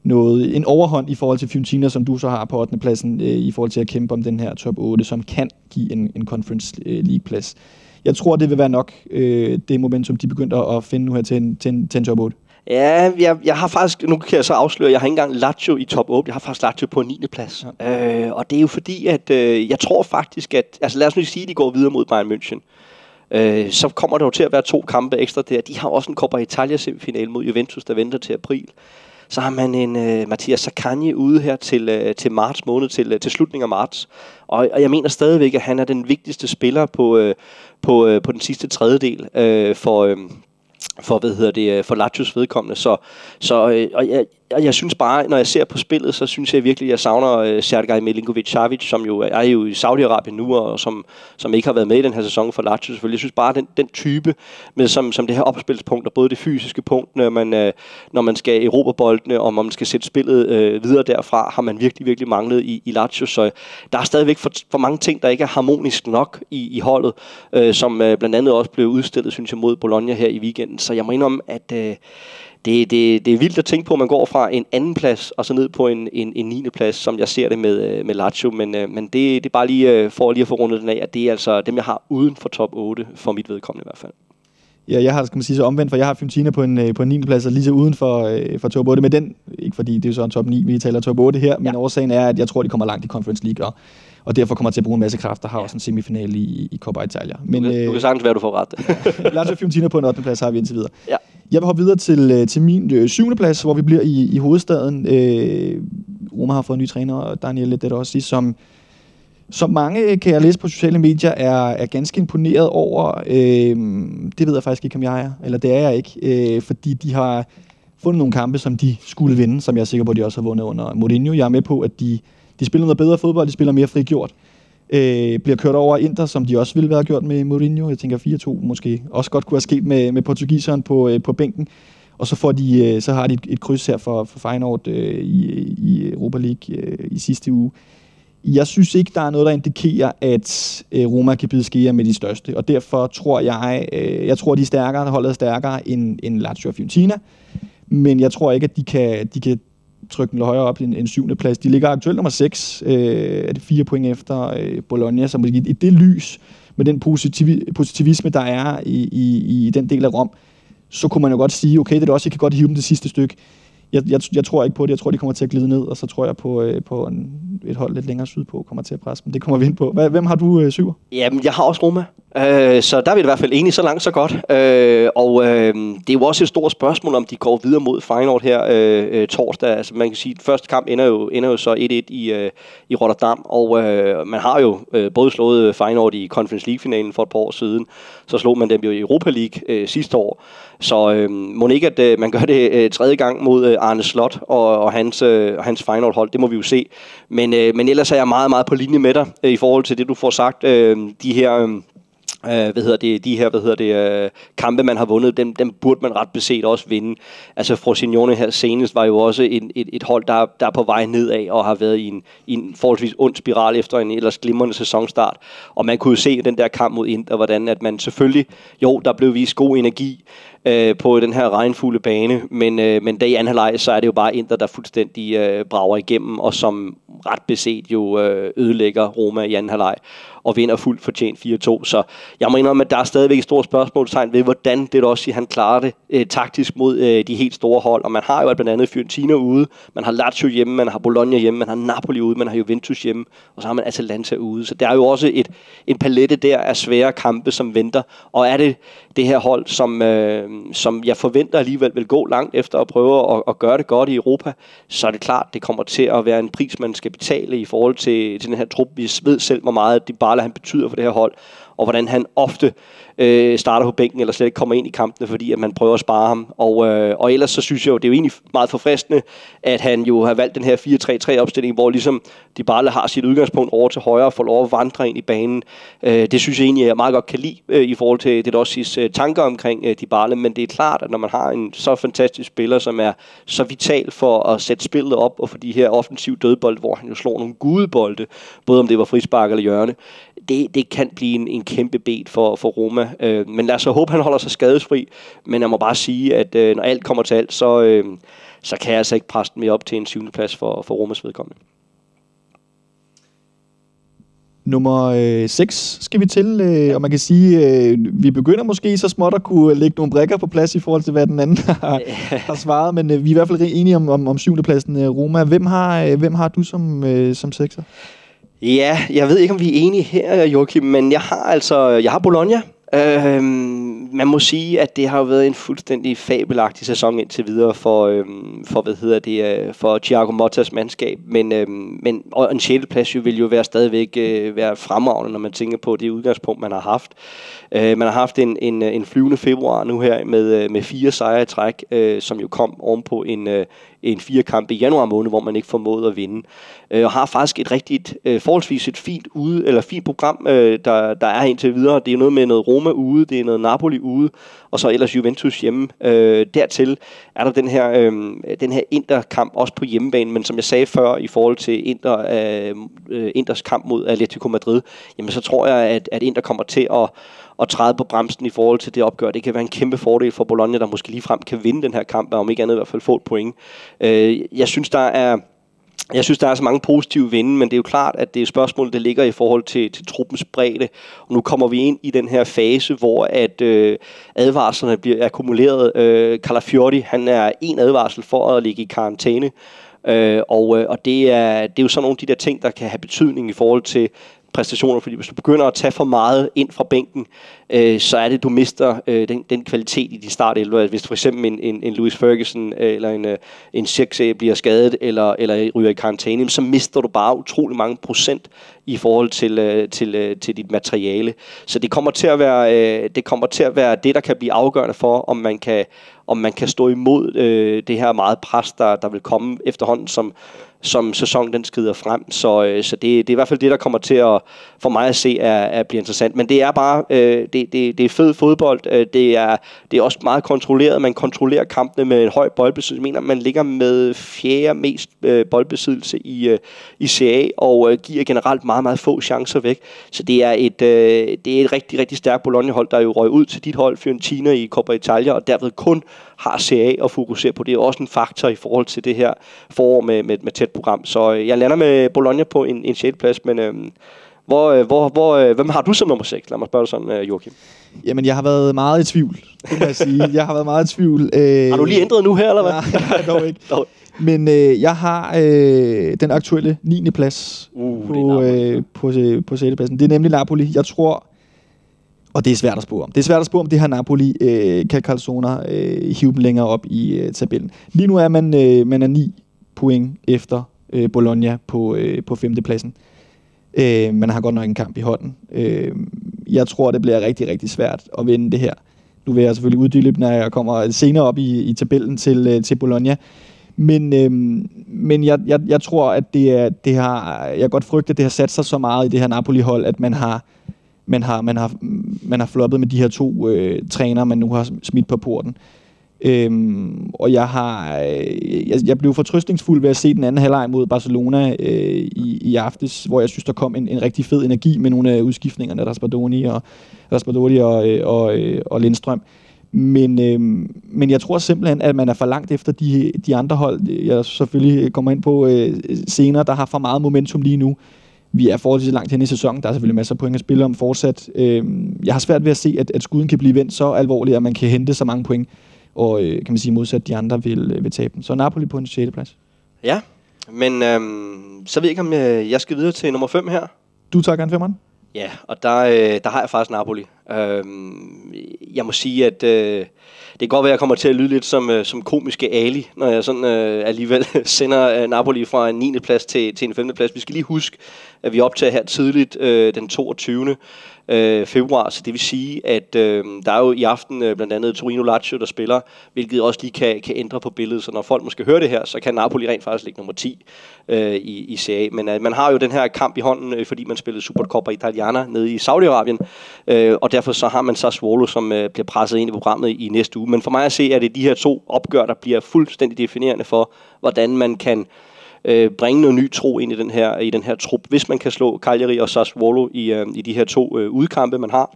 noget, en overhånd i forhold til Fiorentina, som du så har på 8. pladsen, øh, i forhold til at kæmpe om den her top 8, som kan give en, en Conference øh, League-plads. Jeg tror, det vil være nok, øh, det momentum, de begynder at finde nu her til en, til en, til en top 8. Ja, jeg, jeg har faktisk, nu kan jeg så afsløre, jeg har ikke engang Lazio i top 8, jeg har faktisk Lazio på 9. plads. Øh, og det er jo fordi, at øh, jeg tror faktisk, at, altså lad os nu sige, at de går videre mod Bayern München. Øh, så kommer der jo til at være to kampe ekstra der. De har også en Coppa Italia semifinal mod Juventus, der venter til april. Så har man en uh, Mathias Sakanje ude her til, uh, til marts måned, til, uh, til slutningen af marts. Og, og jeg mener stadigvæk, at han er den vigtigste spiller på, uh, på, uh, på den sidste tredjedel uh, for, uh, for, hvad hedder det, øh, for Lazios vedkommende. Så, så øh, og jeg, jeg, jeg synes bare, når jeg ser på spillet, så synes jeg virkelig, at jeg savner uh, Sergej Milinkovic-Savic, som jo er jo i Saudi-Arabien nu, og som, som ikke har været med i den her sæson for Lazio selvfølgelig. Jeg synes bare, at den, den type, med, som, som det her opspilspunkt, og både det fysiske punkt, når man, uh, når man skal erobre boldene, og man skal sætte spillet uh, videre derfra, har man virkelig, virkelig manglet i, i Lazio. Så der er stadigvæk for, for mange ting, der ikke er harmonisk nok i, i holdet, uh, som uh, blandt andet også blev udstillet, synes jeg, mod Bologna her i weekenden. Så jeg må indrømme, at... Uh, det, det, det er vildt at tænke på, at man går fra en anden plads og så ned på en, en, en 9. plads, som jeg ser det med, øh, med Lazio. Men, øh, men det, det er bare lige øh, for lige at få rundet den af, at det er altså dem, jeg har uden for top 8, for mit vedkommende i hvert fald. Ja, jeg har, skal man sige, så omvendt, for jeg har Fiorentina på en, på en 9. plads, og lige så uden for, for top 8. Men den, ikke fordi det er så en top 9, vi taler top 8 her, men ja. årsagen er, at jeg tror, de kommer langt i Conference League, og, og derfor kommer til at bruge en masse kræfter, har ja. også en semifinal i, i Coppa Italia. Men, du, kan, du kan sagtens være, du får ret. Lazio Fiorentina på en 8. plads har vi indtil videre. Ja. Jeg vil hoppe videre til, øh, til min øh, syvende plads, hvor vi bliver i, i hovedstaden. Øh, Roma har fået en ny træner, og Daniel sige, som, som mange, kan jeg læse på sociale medier, er, er ganske imponeret over. Øh, det ved jeg faktisk ikke, om jeg er, eller det er jeg ikke, øh, fordi de har fundet nogle kampe, som de skulle vinde, som jeg er sikker på, at de også har vundet under Mourinho. Jeg er med på, at de, de spiller noget bedre fodbold, de spiller mere frigjort øh, bliver kørt over Inter, som de også ville være gjort med Mourinho. Jeg tænker 4-2 måske også godt kunne have sket med, med portugiseren på, øh, på bænken. Og så, får de, øh, så har de et, et kryds her for, for Feyenoord øh, i, i Europa League øh, i sidste uge. Jeg synes ikke, der er noget, der indikerer, at øh, Roma kan bide skære med de største, og derfor tror jeg, øh, jeg tror, de er stærkere, holdet er stærkere end, end Lazio og Fiorentina, men jeg tror ikke, at de kan, de kan trykke den højere op i en syvende plads. De ligger aktuelt nummer 6, øh, er det fire point efter øh, Bologna, så måske i det lys, med den positiv, positivisme, der er i, i, i den del af Rom, så kunne man jo godt sige, okay, det er også, jeg kan godt hive dem det sidste stykke. Jeg, jeg, jeg tror ikke på det. Jeg tror, de kommer til at glide ned, og så tror jeg på, øh, på en, et hold lidt længere sydpå kommer til at presse dem. Det kommer vi ind på. Hvem har du, øh, syver? Jamen, jeg har også Roma. Øh, så der er vi i hvert fald enige så langt, så godt. Øh, og øh, det er jo også et stort spørgsmål, om de går videre mod Feyenoord her øh, øh, torsdag. Altså, man kan sige, at første kamp ender jo, ender jo så 1-1 i, øh, i Rotterdam, og øh, man har jo øh, både slået øh, Feyenoord i Conference League-finalen for et par år siden, så slog man dem jo i Europa League øh, sidste år. Så øh, må ikke, at øh, man gør det øh, tredje gang mod, øh, Arne Slot og, og hans, øh, hans final hold. Det må vi jo se. Men, øh, men ellers er jeg meget, meget på linje med dig øh, i forhold til det, du får sagt. Øh, de her... Øh, øh hvad hedder det, de her hvad hedder det, uh, kampe, man har vundet, dem, dem burde man ret beset også vinde. Altså Frosinone her senest var jo også en, et, et hold, der, der er på vej nedad og har været i en, i en forholdsvis ond spiral efter en ellers glimrende sæsonstart. Og man kunne jo se den der kamp mod Inter, hvordan at man selvfølgelig, jo, der blev vist god energi, øh, på den her regnfulde bane, men, øh, men da i anden halvleg, så er det jo bare Inter, der fuldstændig øh, brager igennem, og som ret beset jo øh, ødelægger Roma i anden halvleg og vinder fuldt fortjent 4-2. Så jeg må indrømme, at der er stadigvæk et stort spørgsmålstegn ved, hvordan det også han klarer det øh, taktisk mod øh, de helt store hold. Og man har jo blandt andet Fiorentina ude, man har Lazio hjemme, man har Bologna hjemme, man har Napoli ude, man har Juventus hjemme, og så har man Atalanta ude. Så der er jo også et, en palette der af svære kampe, som venter. Og er det det her hold, som, øh, som jeg forventer alligevel vil gå langt efter at prøve at, at gøre det godt i Europa, så er det klart, det kommer til at være en pris, man skal betale i forhold til, til den her trup. Vi ved selv, hvor meget Dybala han betyder for det her hold, og hvordan han ofte øh, starter på bænken, eller slet ikke kommer ind i kampene, fordi at man prøver at spare ham. Og, øh, og ellers så synes jeg jo, det er jo egentlig meget forfriskende, at han jo har valgt den her 4-3-3 opstilling, hvor ligesom de bare har sit udgangspunkt over til højre og får lov at vandre ind i banen. Øh, det synes jeg egentlig, jeg meget godt kan lide øh, i forhold til det også øh, tanker omkring øh, de men det er klart, at når man har en så fantastisk spiller, som er så vital for at sætte spillet op, og for de her offensiv dødbold, hvor han jo slår nogle gudebolde, både om det var frispark eller hjørne, det, det kan blive en, en kæmpe bed for, for Roma. Øh, men lad os så håbe, han holder sig skadesfri. Men jeg må bare sige, at øh, når alt kommer til alt, så, øh, så kan jeg altså ikke presse mere op til en syvende plads for, for Romas vedkommende. Nummer 6 øh, skal vi til, øh, og man kan sige, øh, vi begynder måske så småt at kunne lægge nogle brækker på plads i forhold til, hvad den anden har, har svaret, men øh, vi er i hvert fald enige om, om, om syvendepladsen øh, Roma. Hvem har, øh, hvem har du som, øh, som sekser? Ja, jeg ved ikke, om vi er enige her, Joachim, men jeg har altså, jeg har Bologna. Øhm, man må sige, at det har været en fuldstændig fabelagtig sæson indtil videre for, øhm, for hvad hedder det, øh, for Thiago Mottas mandskab. Men, øhm, men og en 6. plads jo vil jo være stadigvæk øh, være fremragende, når man tænker på det udgangspunkt, man har haft. Øh, man har haft en, en, en flyvende februar nu her med, øh, med fire sejre i træk, øh, som jo kom ovenpå en, øh, en fire kamp i januar måned, hvor man ikke formåede at vinde. Øh, og har faktisk et rigtigt, øh, forholdsvis et fint, ude, eller fint program, øh, der, der er indtil videre. Det er noget med noget Roma ude, det er noget Napoli ude, og så ellers Juventus hjemme. Øh, dertil er der den her, øh, den her Inter-kamp også på hjemmebane, men som jeg sagde før i forhold til Inter, øh, øh Inters kamp mod Atletico Madrid, jamen så tror jeg, at, at Inter kommer til at at træde på bremsen i forhold til det opgør. Det kan være en kæmpe fordel for Bologna, der måske ligefrem kan vinde den her kamp, og om ikke andet i hvert fald få et point. Øh, jeg synes, der er jeg synes, der er så mange positive vinde, men det er jo klart, at det er spørgsmål, der ligger i forhold til, til truppens bredde. Og nu kommer vi ind i den her fase, hvor at øh, advarslerne bliver akkumuleret. Øh, Calafiori, han er en advarsel for at ligge i karantæne. Øh, og øh, og det, er, det er jo sådan nogle af de der ting, der kan have betydning i forhold til præstationer, fordi hvis du begynder at tage for meget ind fra bænken, øh, så er det, du mister øh, den, den kvalitet i din start 11. Altså, hvis for eksempel en, en, en Louis Ferguson øh, eller en, øh, en Cirque bliver skadet eller, eller ryger i karantæne, så mister du bare utrolig mange procent i forhold til, øh, til, øh, til dit materiale. Så det kommer til at være øh, det kommer til at være det, der kan blive afgørende for, om man kan om man kan stå imod øh, det her meget pres, der, der vil komme efterhånden, som, som sæsonen den skrider frem. Så, øh, så det, det er i hvert fald det, der kommer til at, for mig at se, er, at blive interessant. Men det er bare, øh, det, det, det er fed fodbold. Øh, det, er, det er også meget kontrolleret. Man kontrollerer kampene med en høj boldbesiddelse. Jeg mener, man ligger med fjerde mest øh, boldbesiddelse i, øh, i CA, og øh, giver generelt meget, meget få chancer væk. Så det er et, øh, det er et rigtig, rigtig stærkt Bologna-hold, der jo røg ud til dit hold, Fiorentina i Coppa Italia, og derved kun har CA at fokusere på. Det er også en faktor i forhold til det her forår med, med, med tæt program. Så øh, jeg lander med Bologna på en, en 6. plads, men øh, hvor, øh, hvor, hvor, øh, hvem har du som nummer 6? Lad mig spørge dig sådan, øh, Joachim. Jamen, jeg har været meget i tvivl, det kan jeg sige. Jeg har været meget i tvivl. Øh, har du lige ændret nu her, eller hvad? Nej, dog ikke. dog. Men øh, jeg har øh, den aktuelle 9. plads uh, på, øh, på, på 6. pladsen. Det er nemlig Napoli. Jeg tror, og det er svært at spå om. Det er svært at spå om det her Napoli øh, kan Calzona øh, hive dem længere op i øh, tabellen. Lige nu er man, øh, man er 9 point efter øh, Bologna på, øh, på 5. pladsen. Øh, man har godt nok en kamp i hånden. Øh, jeg tror, det bliver rigtig, rigtig svært at vinde det her. Nu vil jeg selvfølgelig uddybe, når jeg kommer senere op i, i tabellen til, øh, til Bologna. Men, øhm, men jeg, jeg, jeg tror, at det, er, det har, jeg godt frygter, at det har sat sig så meget i det her Napoli-hold, at man har, man har, man har, man har floppet med de her to øh, trænere, man nu har smidt på porten. Øhm, og jeg har øh, jeg, jeg blev fortrystningsfuld ved at se den anden halvleg mod Barcelona øh, i, i aftes, hvor jeg synes, der kom en, en rigtig fed energi med nogle af udskiftningerne, Raspadoni og, Raspadoni og, øh, og, og, øh, og Lindstrøm. Men, øh, men jeg tror simpelthen, at man er for langt efter de, de andre hold, jeg selvfølgelig kommer ind på øh, senere, der har for meget momentum lige nu. Vi er forholdsvis langt hen i sæsonen. Der er selvfølgelig masser af point at spille om fortsat. Øh, jeg har svært ved at se, at, at skuden kan blive vendt så alvorligt, at man kan hente så mange point og øh, kan man sige modsat de andre vil, øh, vil tabe dem. Så Napoli på en 6. plads. Ja, men øhm, så ved jeg ikke, om øh, jeg skal videre til nummer 5 her. Du tager gerne femmeren? Ja, og der, øh, der har jeg faktisk Napoli. Øhm, jeg må sige, at øh, det kan godt være, at jeg kommer til at lyde lidt som, øh, som komiske Ali, når jeg sådan øh, alligevel sender øh, Napoli fra en 9. plads til, til en 5. plads. Vi skal lige huske, at vi optager her tidligt øh, den 22 øh, februar, så det vil sige, at øh, der er jo i aften øh, blandt andet Torino Lazio, der spiller, hvilket også lige kan, kan ændre på billedet, så når folk måske hører det her, så kan Napoli rent faktisk ligge nummer 10 øh, i, i Serie Men øh, man har jo den her kamp i hånden, øh, fordi man spillede Supercoppa Italiana nede i Saudi-Arabien, øh, og derfor så har man Sassuolo, som øh, bliver presset ind i programmet i næste uge. Men for mig at se, at det de her to opgør, der bliver fuldstændig definerende for, hvordan man kan øh, bringe noget ny tro ind i den her, i den her trup. Hvis man kan slå Cagliari og Sassuolo i, øh, i de her to øh, udkampe, man har,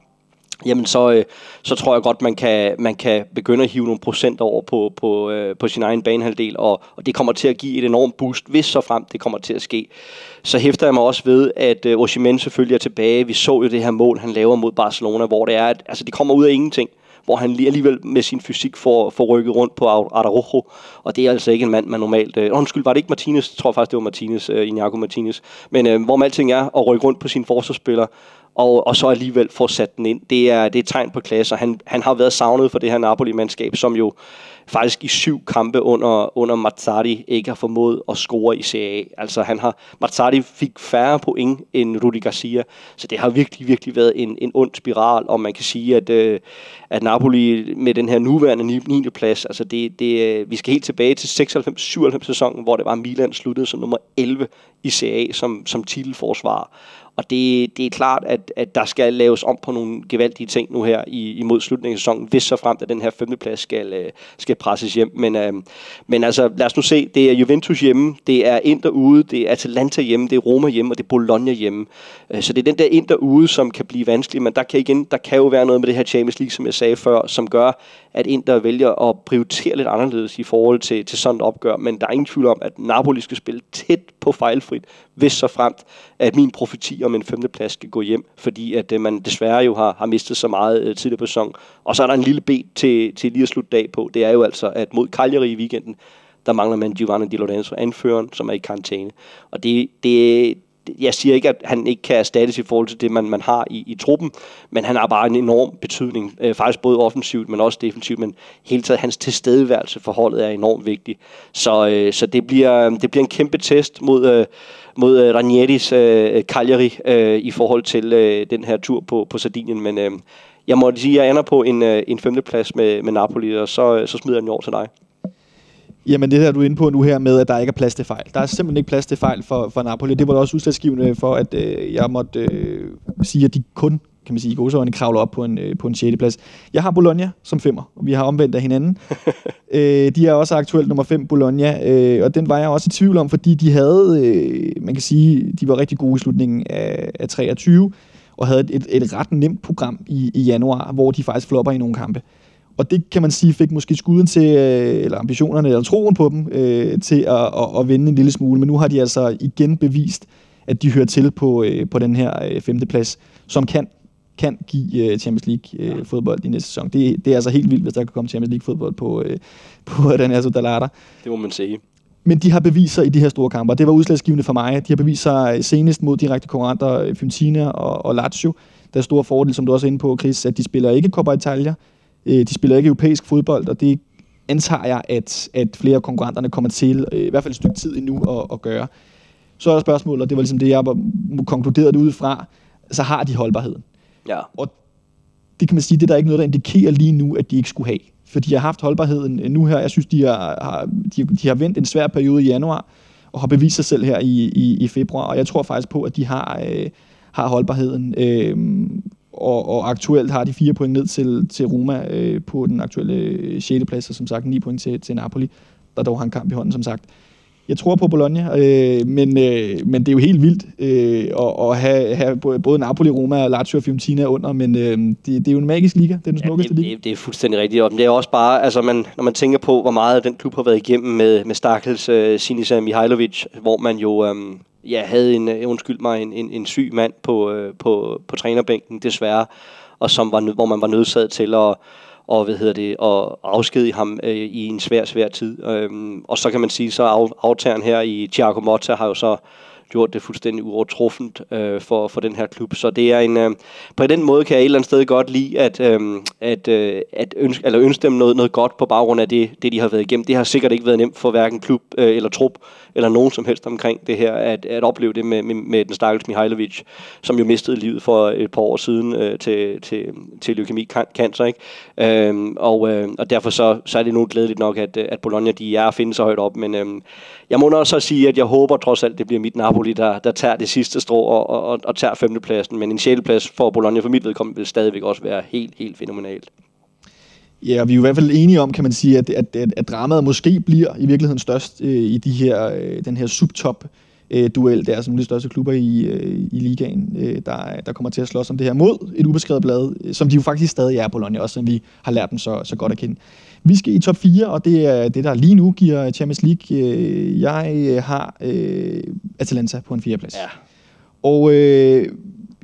jamen så, øh, så tror jeg godt, man kan, man kan begynde at hive nogle procent over på, på, øh, på sin egen banehalvdel, og, og det kommer til at give et enormt boost, hvis så frem det kommer til at ske. Så hæfter jeg mig også ved, at øh, Osimhen selvfølgelig er tilbage. Vi så jo det her mål, han laver mod Barcelona, hvor det er, at altså, det kommer ud af ingenting hvor han alligevel med sin fysik får, får rykket rundt på Araujo, og det er altså ikke en mand, man normalt... Øh, undskyld, var det ikke Martinez? Jeg tror faktisk, det var Martinez, øh, Iñago Martinez. Men øh, hvor man alting er at rykke rundt på sine forsvarsspillere, og, og så alligevel få sat den ind. Det er, det er et tegn på klasse, han, han har været savnet for det her Napoli-mandskab, som jo faktisk i syv kampe under, under Mazzari ikke har formået at score i Serie A. Altså han har, Mazzari fik færre point end Rudi Garcia, så det har virkelig, virkelig været en, en ond spiral, og man kan sige, at, øh, at Napoli med den her nuværende 9. plads, altså det, det, øh, vi skal helt tilbage til 96-97 sæsonen, hvor det var Milan sluttede som nummer 11 i Serie A som, som titelforsvar. Og det, det er klart, at, at der skal laves om på nogle gevaldige ting nu her i, imod slutningen af sæsonen, hvis så frem, at den her femteplads skal, øh, skal presses hjem. Men, øh, men altså, lad os nu se, det er Juventus hjemme, det er Inter ude, det er Atalanta hjemme, det er Roma hjemme, og det er Bologna hjemme. Øh, så det er den der Inter ude, som kan blive vanskelig, men der kan, igen, der kan jo være noget med det her Champions League, som jeg sagde før, som gør, at Inter vælger at prioritere lidt anderledes i forhold til, til sådan et opgør. Men der er ingen tvivl om, at Napoli skal spille tæt på fejlfrit, hvis så fremt, at min profeti om en femteplads skal gå hjem, fordi at øh, man desværre jo har, har mistet så meget øh, tidligere på sæsonen. Og så er der en lille bed til, til lige at slutte dag på. Det er jo altså, at mod Cagliari i weekenden, der mangler man Giovanni Di Lorenzo, anføreren, som er i karantæne. Og det, det, jeg siger ikke, at han ikke kan erstattes i forhold til det, man, man har i, i truppen, men han har bare en enorm betydning, øh, faktisk både offensivt, men også defensivt, men hele taget hans tilstedeværelse for holdet er enormt vigtig. Så, øh, så det, bliver, det bliver en kæmpe test mod, øh, mod øh, Ranieris øh, øh, Cagliari øh, i forhold til øh, den her tur på, på Sardinien, men øh, jeg må sige, at jeg ender på en, øh, en femteplads med, med Napoli, og så, øh, så smider jeg den over til dig. Jamen det her, du er inde på nu her med, at der ikke er plads til fejl. Der er simpelthen ikke plads til fejl for, for Napoli. Det var da også udslagsgivende for, at øh, jeg måtte øh, sige, at de kun kan man sige, i godsøjne kravler op på en, øh, på en 6. plads. Jeg har Bologna som femmer, og vi har omvendt af hinanden. øh, de er også aktuelt nummer 5, Bologna, øh, og den var jeg også i tvivl om, fordi de havde, øh, man kan sige, de var rigtig gode i slutningen af, af 23, og havde et, et, et ret nemt program i, i januar, hvor de faktisk flopper i nogle kampe. Og det kan man sige fik måske skuden til, øh, eller ambitionerne, eller troen på dem, øh, til at, at, at vinde en lille smule. Men nu har de altså igen bevist, at de hører til på, øh, på den her øh, femteplads, som kan kan give uh, Champions League uh, fodbold i næste sæson. Det, det er altså helt vildt, hvis der kan komme Champions League fodbold på, uh, på den her Sudalata. Det må man sige. Men de har beviser i de her store kampe, det var udslagsgivende for mig. De har beviser senest mod direkte konkurrenter Fiorentina og, og Lazio. Der er store fordel, som du også er inde på, Chris, at de spiller ikke Coppa Italia. De spiller ikke europæisk fodbold, og det antager jeg, at, at flere af konkurrenterne kommer til, i hvert fald et stykke tid endnu, at, at gøre. Så er der spørgsmålet, og det var ligesom det, jeg konkluderede ud fra, så har de holdbarheden. Ja. Og det kan man sige, det er der ikke noget, der indikerer lige nu, at de ikke skulle have. for de har haft holdbarheden nu her. Jeg synes, de har, har, de, de har vendt en svær periode i januar, og har bevist sig selv her i, i, i februar, og jeg tror faktisk på, at de har, øh, har holdbarheden. Øh, og, og aktuelt har de fire point ned til, til Roma øh, på den aktuelle 6. plads, og som sagt 9 point til, til Napoli, der dog har en kamp i hånden, som sagt. Jeg tror på Bologna, øh, men, øh, men det er jo helt vildt øh, at, at have, have både Napoli, Roma og Lazio og Fiorentina under, men øh, det, det er jo en magisk liga, det er den smukkeste ja, det, liga. Det, det er fuldstændig rigtigt, og det er også bare, altså man, når man tænker på, hvor meget den klub har været igennem med, med Stakkels uh, Sinisa Mihailovic, hvor man jo um, ja, havde en, øh, undskyld mig, en, en, en syg mand på, øh, på, på trænerbænken, desværre, og som var, hvor man var nødsaget til at og hvad hedder det, og afskedige ham øh, i en svær, svær tid. Øhm, og så kan man sige, så af, aftageren her i Thiago Motta har jo så gjort det fuldstændig uovertruffent øh, for, for den her klub. Så det er en, øh, på den måde kan jeg et eller andet sted godt lide, at, øh, at, øh, at ønske, eller ønske dem noget, noget godt på baggrund af det, det, de har været igennem. Det har sikkert ikke været nemt for hverken klub øh, eller trup, eller nogen som helst omkring det her, at, at opleve det med, med, med den stakkels Mihailovic, som jo mistede livet for et par år siden øh, til, til, til leukemi cancer. Ikke? Øhm, og, øh, og derfor så, så er det nu glædeligt nok, at, at Bologna de er at finde så højt op, men øh, jeg må også sige, at jeg håber trods alt, det bliver mit Napoli, der, der tager det sidste strå og, og, og tager femtepladsen, men en sjældeplads for Bologna for mit vedkommende vil stadigvæk også være helt, helt fænomenalt. Ja, og vi er jo i hvert fald enige om, kan man sige, at, at, at, at dramaet måske bliver i virkeligheden størst øh, i de her, øh, den her subtop øh, duel der, som de største klubber i, øh, i ligaen, øh, der, der kommer til at slås om det her mod et ubeskrevet blad, øh, som de jo faktisk stadig er, Bologna, også som vi har lært dem så, så godt at kende. Vi skal i top 4, og det er det, der lige nu giver Champions League. Øh, jeg øh, har øh, Atalanta på en fjerdeplads. Ja. Og øh,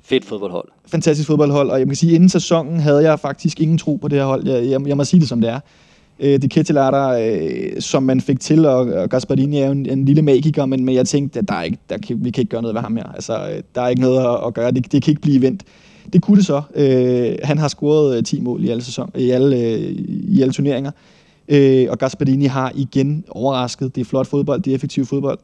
Fedt fodboldhold. Fantastisk fodboldhold, og jeg kan sige, inden sæsonen havde jeg faktisk ingen tro på det her hold. Jeg, jeg, jeg må sige det som det er. Øh, det Ketelater, øh, som man fik til, og, og Gasparini er jo en, en lille magiker, men, men jeg tænkte, at der er ikke, der kan, vi kan ikke gøre noget ved ham her. Altså, der er ikke noget at, at gøre. Det, det kan ikke blive vendt. Det kunne det så. Øh, han har scoret øh, 10 mål i alle, sæson, i alle, øh, i alle turneringer. Øh, og Gasparini har igen overrasket. Det er flot fodbold, det er effektiv fodbold.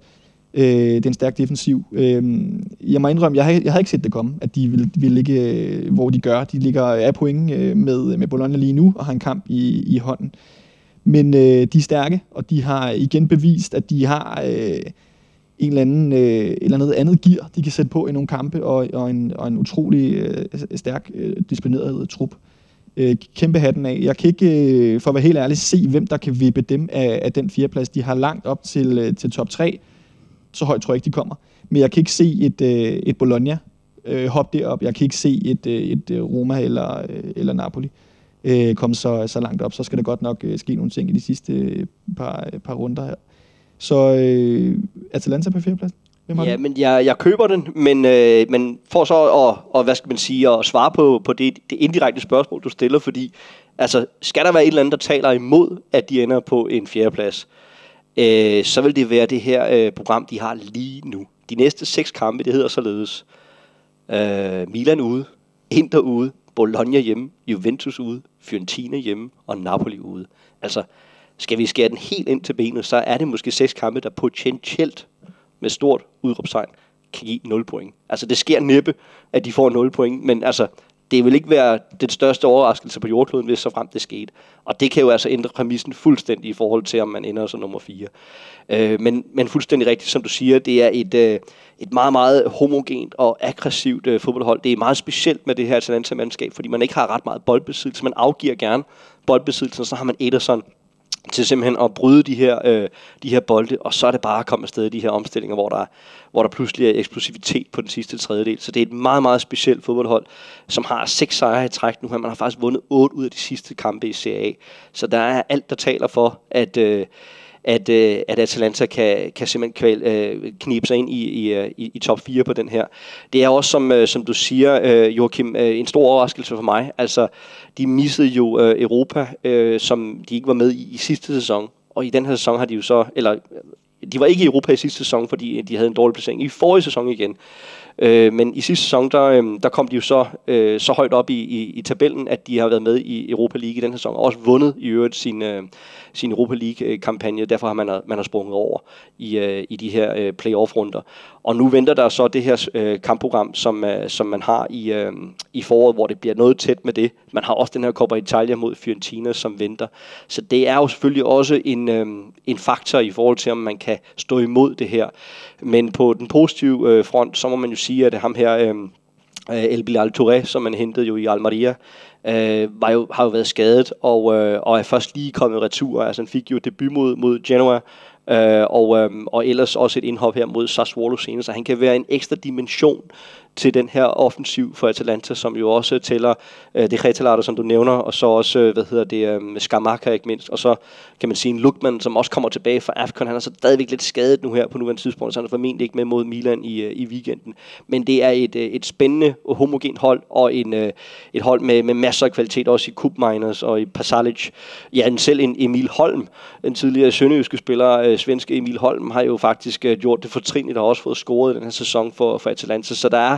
Øh, det er en stærk defensiv. Øh, jeg må indrømme, jeg havde, jeg havde ikke set det komme, at de ville, ville ligge, øh, hvor de gør. De ligger af point øh, med, med Bologna lige nu, og har en kamp i, i hånden. Men øh, de er stærke, og de har igen bevist, at de har øh, en eller anden, øh, eller noget andet gear, de kan sætte på i nogle kampe, og, og, en, og en utrolig øh, stærk, øh, disciplineret trup. Øh, kæmpe hatten af. Jeg kan ikke, øh, for at være helt ærlig, se, hvem der kan vippe dem af, af den fjerdeplads. De har langt op til, øh, til top 3, så højt tror jeg ikke, de kommer. Men jeg kan ikke se et, øh, et Bologna øh, hoppe derop. Jeg kan ikke se et, øh, et øh, Roma eller, øh, eller Napoli øh, komme så, så langt op. Så skal der godt nok øh, ske nogle ting i de sidste øh, par, øh, par runder her. Så øh, Atalanta på fjerdepladsen. Ja, men jeg, jeg køber den, men, øh, men for så at, og, hvad skal man sige, at svare på, på det, det indirekte spørgsmål, du stiller, fordi altså, skal der være et eller andet, der taler imod, at de ender på en fjerdeplads? plads? øh, så vil det være det her øh, program, de har lige nu. De næste seks kampe, det hedder således øh, Milan ude, Inter ude, Bologna hjemme, Juventus ude, Fiorentina hjemme og Napoli ude. Altså, skal vi skære den helt ind til benet, så er det måske seks kampe, der potentielt med stort udråbstegn kan give 0 point. Altså, det sker næppe, at de får 0 point, men altså, det vil ikke være den største overraskelse på jordkloden, hvis så frem det skete. Og det kan jo altså ændre præmissen fuldstændig i forhold til, om man ender som nummer 4. Øh, men, men fuldstændig rigtigt, som du siger, det er et, øh, et meget, meget homogent og aggressivt øh, fodboldhold. Det er meget specielt med det her Atalanta-mandskab, fordi man ikke har ret meget boldbesiddelse. Man afgiver gerne boldbesiddelsen, så har man Ederson, til simpelthen at bryde de her, øh, de her bolde, og så er det bare at komme afsted i de her omstillinger, hvor der, hvor der pludselig er eksplosivitet på den sidste tredjedel. Så det er et meget, meget specielt fodboldhold, som har seks sejre i træk nu her. Man har faktisk vundet otte ud af de sidste kampe i Serie A. Så der er alt, der taler for, at, øh, at, øh, at Atalanta kan, kan simpelthen kval, øh, knibe sig ind i, i, øh, i, i top 4 på den her. Det er også, som, øh, som du siger, øh, Joachim, øh, en stor overraskelse for mig. Altså, de missede jo øh, Europa, øh, som de ikke var med i, i sidste sæson. Og i den her sæson har de jo så, eller de var ikke i Europa i sidste sæson, fordi de havde en dårlig placering. I forrige sæson igen, Øh, men i sidste sæson, der, øh, der kom de jo så, øh, så højt op i, i, i tabellen, at de har været med i Europa League i den her sæson, og også vundet i øvrigt sin, øh, sin Europa League-kampagne. Derfor har man, man har sprunget over i, øh, i de her øh, playoff-runder. Og nu venter der så det her øh, kampprogram, som, øh, som man har i, øh, i foråret, hvor det bliver noget tæt med det. Man har også den her Coppa Italia mod Fiorentina, som venter. Så det er jo selvfølgelig også en, øh, en faktor i forhold til, om man kan stå imod det her. Men på den positive øh, front, så må man jo sige, at ham her... Øh, øh El Bilal Touré, som man hentede jo i Almeria, øh, var jo, har jo været skadet, og, øh, og er først lige kommet retur. Altså han fik jo debut mod, mod Genoa, øh, og, øh, og ellers også et indhop her mod Sassuolo senere, så han kan være en ekstra dimension til den her offensiv for Atalanta, som jo også tæller øh, det Retalater, som du nævner, og så også, øh, hvad hedder det, øh, Skamaka ikke mindst, og så kan man sige en Lukman, som også kommer tilbage fra AFCON. Han er så stadigvæk lidt skadet nu her på nuværende tidspunkt, så han er formentlig ikke med mod Milan i, øh, i weekenden. Men det er et, øh, et spændende og homogen hold, og en, øh, et hold med, med masser af kvalitet, også i Cup Miners og i Pasalic. Ja, en, selv en Emil Holm, en tidligere sønderjyske spiller, øh, svenske Emil Holm, har jo faktisk øh, gjort det fortrinligt og også fået scoret den her sæson for, for Atalanta. Så der er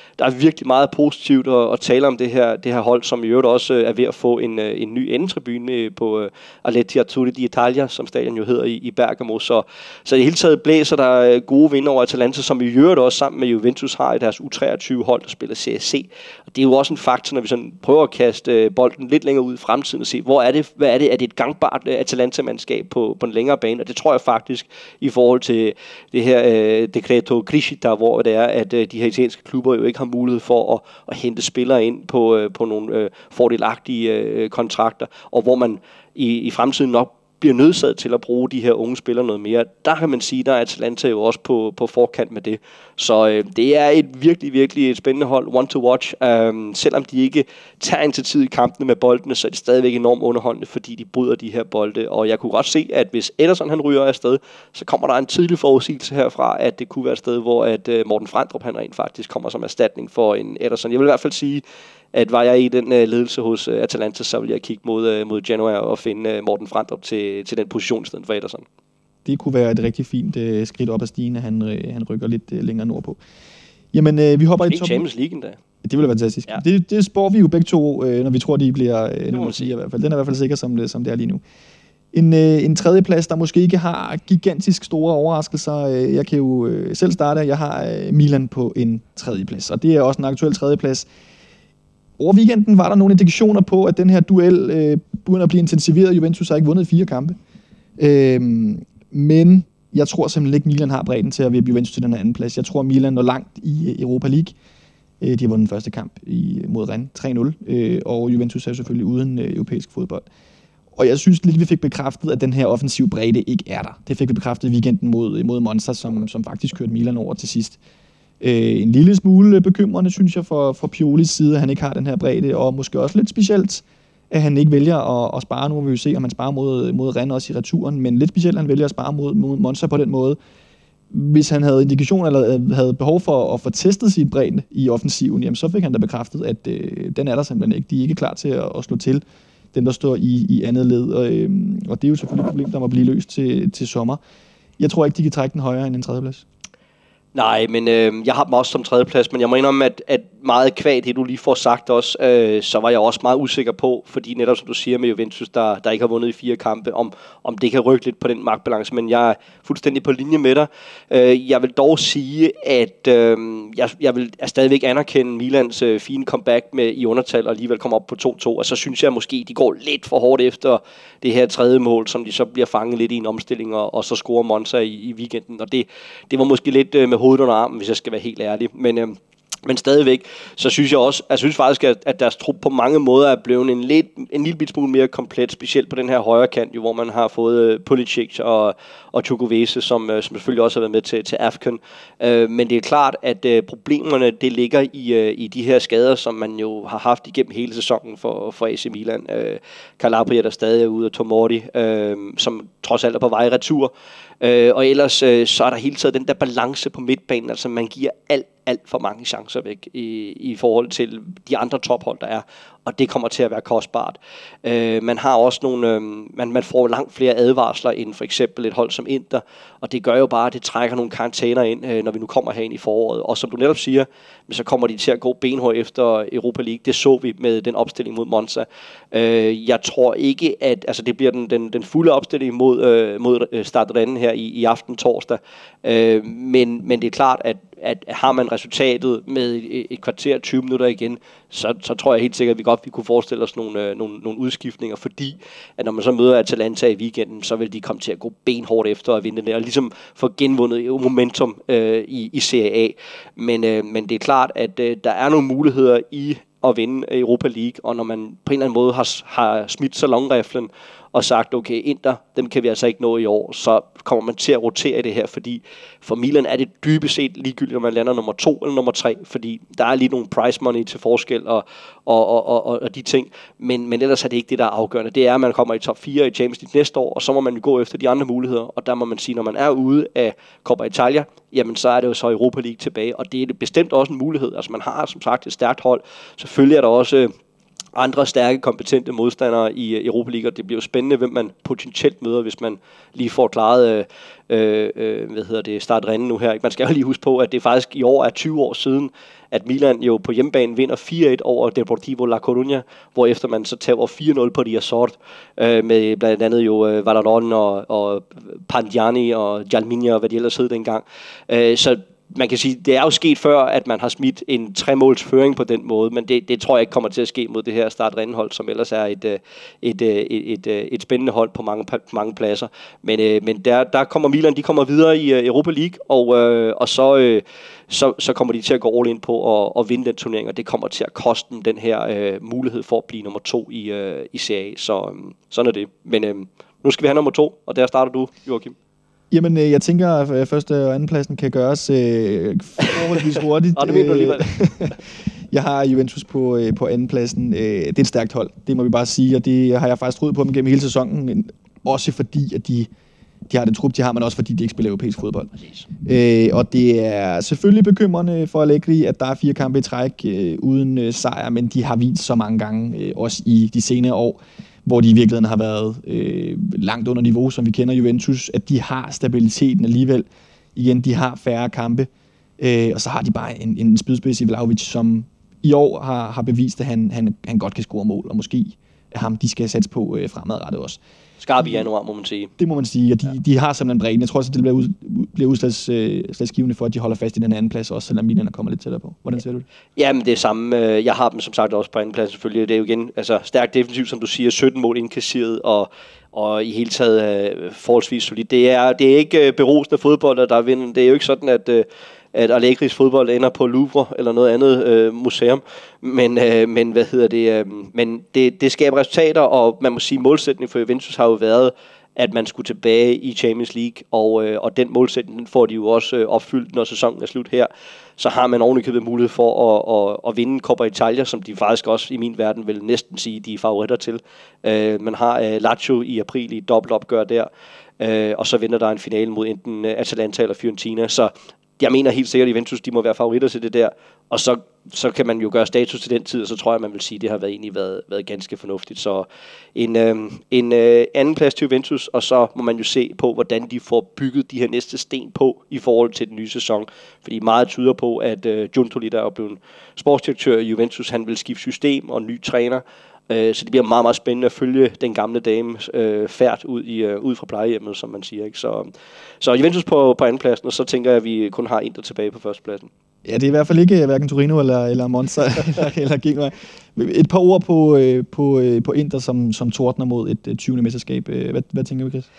der er virkelig meget positivt at, at tale om det her, det her hold, som i øvrigt også øh, er ved at få en, øh, en ny endetribune øh, på uh, Aletti Arturi di Italia, som stadion jo hedder i, i Bergamo. Så, så i det hele taget blæser der gode vinder over Atalanta, som i øvrigt også sammen med Juventus har i deres U23-hold, der spiller CSC. Og det er jo også en faktor, når vi sådan prøver at kaste bolden lidt længere ud i fremtiden og se, hvor er det, hvad er det, er det et gangbart Atalanta-mandskab på, på en længere bane? Og det tror jeg faktisk i forhold til det her uh, Decreto Criscita, hvor det er, at uh, de her italienske klubber jo ikke har mulighed for at, at hente spillere ind på, øh, på nogle øh, fordelagtige øh, kontrakter, og hvor man i, i fremtiden nok bliver nødsaget til at bruge de her unge spillere noget mere. Der kan man sige, der er Atalanta jo også på, på forkant med det. Så øh, det er et virkelig, virkelig et spændende hold, one to watch. Um, selvom de ikke tager ind til tid i kampene med boldene, så er det stadigvæk enormt underholdende, fordi de bryder de her bolde. Og jeg kunne godt se, at hvis Ederson han ryger afsted, så kommer der en tidlig forudsigelse herfra, at det kunne være et sted, hvor at øh, Morten Frandrup han rent faktisk kommer som erstatning for en Ederson. Jeg vil i hvert fald sige, at var jeg i den uh, ledelse hos uh, Atalanta, så ville jeg kigge mod, uh, mod Genoa og finde uh, Morten Frandrup til, til den position i stedet for Ederson. Det kunne være et rigtig fint uh, skridt op ad stigen, at han, uh, han rykker lidt uh, længere nordpå. Jamen, uh, vi hopper i toppen. Champions League da. Det ville være fantastisk. Ja. Det, det spår vi jo begge to, uh, når vi tror, de bliver uh, nummer 10 i hvert fald. Den er i hvert fald sikker, som, som det er lige nu. En, øh, en tredje plads, der måske ikke har gigantisk store overraskelser. Øh, jeg kan jo øh, selv starte. Jeg har øh, Milan på en tredje plads, og det er også en aktuel tredje plads. Over weekenden var der nogle indikationer på, at den her duel øh, begynder at blive intensiveret. Juventus har ikke vundet fire kampe. Øh, men jeg tror simpelthen ikke, Milan har bredden til at vippe Juventus til den her anden plads. Jeg tror, Milan når langt i øh, Europa League. Øh, de har vundet den første kamp i, mod Rennes 3-0, øh, og Juventus er selvfølgelig uden øh, europæisk fodbold. Og jeg synes lidt, vi fik bekræftet, at den her offensiv bredde ikke er der. Det fik vi bekræftet i weekenden mod, øh, mod Monster, som, som faktisk kørte Milan over til sidst. Øh, en lille smule bekymrende, synes jeg, for, for Piolis side, at han ikke har den her bredde, og måske også lidt specielt, at han ikke vælger at, at spare. Nu må vi jo se, om han sparer mod, mod Rennes også i returen, men lidt specielt, at han vælger at spare mod, mod Monza på den måde. Hvis han havde indikation eller øh, havde behov for at få testet sit bredde i offensiven, jamen så fik han da bekræftet, at øh, den er der simpelthen ikke. De er ikke klar til at, at slå til dem, der står i, i andet led. Og, øh, og det er jo selvfølgelig et problem, der må blive løst til, til sommer. Jeg tror ikke, de kan trække den højere end en tredjeplads. Nej, men øh, jeg har dem også som tredjeplads, men jeg må indrømme, at, at meget kvad det, du lige får sagt også, øh, så var jeg også meget usikker på, fordi netop som du siger med Juventus, der, der ikke har vundet i fire kampe, om, om det kan rykke lidt på den magtbalance, men jeg er fuldstændig på linje med dig. Øh, jeg vil dog sige, at øh, jeg, jeg vil jeg stadigvæk anerkende Milans øh, fine comeback med i undertal og alligevel komme op på 2-2, og så synes jeg måske, de går lidt for hårdt efter det her tredje mål, som de så bliver fanget lidt i en omstilling, og, og så scorer Monza i, i weekenden, og det, det var måske lidt øh, med hovedet under armen, hvis jeg skal være helt ærlig. Men, øh, men stadigvæk, så synes jeg også, jeg synes faktisk, at, at deres trup på mange måder er blevet en, lidt, en lille smule mere komplet, specielt på den her højre kant, jo, hvor man har fået øh, Pulisic og, og Chukwueze, som, øh, som selvfølgelig også har været med til, til AFCON. Øh, men det er klart, at øh, problemerne, det ligger i, øh, i de her skader, som man jo har haft igennem hele sæsonen for, for AC Milan. Øh, Calabria, der stadig er ude, og Tomorti, øh, som trods alt er på vej retur. Øh, og ellers øh, så er der hele tiden den der balance på midtbanen, altså man giver alt, alt for mange chancer væk i, i forhold til de andre tophold, der er. og det kommer til at være kostbart. Øh, man har også nogle, øh, man, man får langt flere advarsler end for eksempel et hold som Inter, og det gør jo bare, at det trækker nogle karantæner ind, øh, når vi nu kommer herind i foråret. Og som du netop siger, så kommer de til at gå benhårdt efter Europa League. Det så vi med den opstilling mod Monza. Øh, jeg tror ikke, at altså det bliver den, den, den fulde opstilling mod, øh, mod øh, startrennen her i, i aften torsdag. Øh, men, men det er klart, at at har man resultatet med et, kvarter 20 minutter igen, så, så tror jeg helt sikkert, at vi godt vi kunne forestille os nogle, øh, nogle, nogle udskiftninger, fordi at når man så møder Atalanta i weekenden, så vil de komme til at gå benhårdt efter at vinde den der, og ligesom få genvundet momentum øh, i, i Serie A. Men, øh, men det er klart, at øh, der er nogle muligheder i at vinde Europa League, og når man på en eller anden måde har, har smidt salonriflen og sagt, okay, Inter, dem kan vi altså ikke nå i år, så kommer man til at rotere i det her, fordi for Milan er det dybest set ligegyldigt, om man lander nummer to eller nummer tre, fordi der er lige nogle price money til forskel og, og, og, og, og de ting, men, men ellers er det ikke det, der er afgørende. Det er, at man kommer i top 4 i Champions League næste år, og så må man gå efter de andre muligheder, og der må man sige, når man er ude af Coppa Italia, jamen så er det jo så Europa League tilbage, og det er bestemt også en mulighed. Altså man har som sagt et stærkt hold. Selvfølgelig er der også øh, andre stærke, kompetente modstandere i øh, Europa League, og det bliver jo spændende, hvem man potentielt møder, hvis man lige får klaret øh, øh, øh hvad hedder det, startrennen nu her. Man skal jo lige huske på, at det faktisk i år er 20 år siden, at Milan jo på hjemmebane vinder 4-1 over Deportivo La Coruña, hvor efter man så tager 4-0 på Riazort, øh, med blandt andet jo øh, Valadon og, og Pandiani og Jalminia og hvad de ellers hed dengang. Øh, så man kan sige, det er jo sket før, at man har smidt en tremåls føring på den måde, men det, det tror jeg ikke kommer til at ske mod det her start hold som ellers er et, øh, øh, et, et, et, et spændende hold på mange, mange pladser. Men, men der, der kommer Milan, de kommer videre i Europa League, og, og så, så, så kommer de til at gå all in på at, at vinde den turnering, og det kommer til at koste dem den her uh, mulighed for at blive nummer to i, uh, i Serie A. Så um, sådan er det. Men um, nu skal vi have nummer to, og der starter du, Joachim. Jamen, øh, jeg tænker, at første og anden pladsen kan gøres øh, forholdsvis hurtigt. og det mener du alligevel. jeg har Juventus på, øh, på anden pladsen. Øh, det er et stærkt hold, det må vi bare sige, og det har jeg faktisk troet på dem gennem hele sæsonen. Også fordi, at de, de har den trup, de har, men også fordi de ikke spiller europæisk fodbold. Øh, og det er selvfølgelig bekymrende for Allegri, at der er fire kampe i træk øh, uden øh, sejr, men de har vist så mange gange, øh, også i de senere år, hvor de i virkeligheden har været øh, langt under niveau, som vi kender Juventus, at de har stabiliteten alligevel. Igen, de har færre kampe, øh, og så har de bare en, en spydspids i Vlaovic, som i år har, har bevist, at han, han, han godt kan score mål, og måske ham, de skal sætte på øh, fremadrettet også skarp i januar, må man sige. Det må man sige, og de, ja. de har simpelthen bredden. Jeg tror også, at det bliver, ud, bliver udslagsgivende for, at de holder fast i den anden plads, også selvom Milan er kommet lidt tættere på. Hvordan ser du det? Jamen, det er samme. Øh, jeg har dem som sagt også på anden plads selvfølgelig. Det er jo igen altså, stærkt defensivt, som du siger, 17 mål indkasseret, og og i hele taget uh, forholdsvis solidt. Det er, det er ikke uh, berusende fodbold, der vinder. Det er jo ikke sådan, at, uh, at Allegris fodbold ender på Louvre eller noget andet øh, museum. Men, øh, men hvad hedder det? Øh, men det, det skaber resultater, og man må sige, målsætningen for Juventus har jo været, at man skulle tilbage i Champions League, og, øh, og den målsætning den får de jo også øh, opfyldt, når sæsonen er slut her. Så har man ovenikøbet mulighed for at, at, at vinde Coppa Italia, som de faktisk også i min verden vil næsten sige, de er favoritter til. Øh, man har øh, Lazio i april i et dobbeltopgør der, øh, og så vinder der en finale mod enten øh, Atalanta eller Fiorentina. Så jeg mener helt sikkert, at Juventus de må være favoritter til det der, og så, så kan man jo gøre status til den tid, og så tror jeg, man vil sige, at det har været, egentlig været, været ganske fornuftigt. Så en, øh, en øh, anden plads til Juventus, og så må man jo se på, hvordan de får bygget de her næste sten på i forhold til den nye sæson. Fordi meget tyder på, at øh, Giuntoli, der er blevet sportsdirektør i Juventus, han vil skifte system og ny træner, Øh, så det bliver meget, meget spændende at følge den gamle dame øh, færd ud, i, øh, ud fra plejehjemmet, som man siger. Ikke? Så, så Juventus på, på andenpladsen, og så tænker jeg, at vi kun har en der tilbage på førstepladsen. Ja, det er i hvert fald ikke øh, hverken Torino eller, eller Monza eller, eller Genua. Et par ord på, øh, på, øh, på Inter, som, som tordner mod et øh, 20. mesterskab. Øh, hvad, hvad tænker vi, Chris?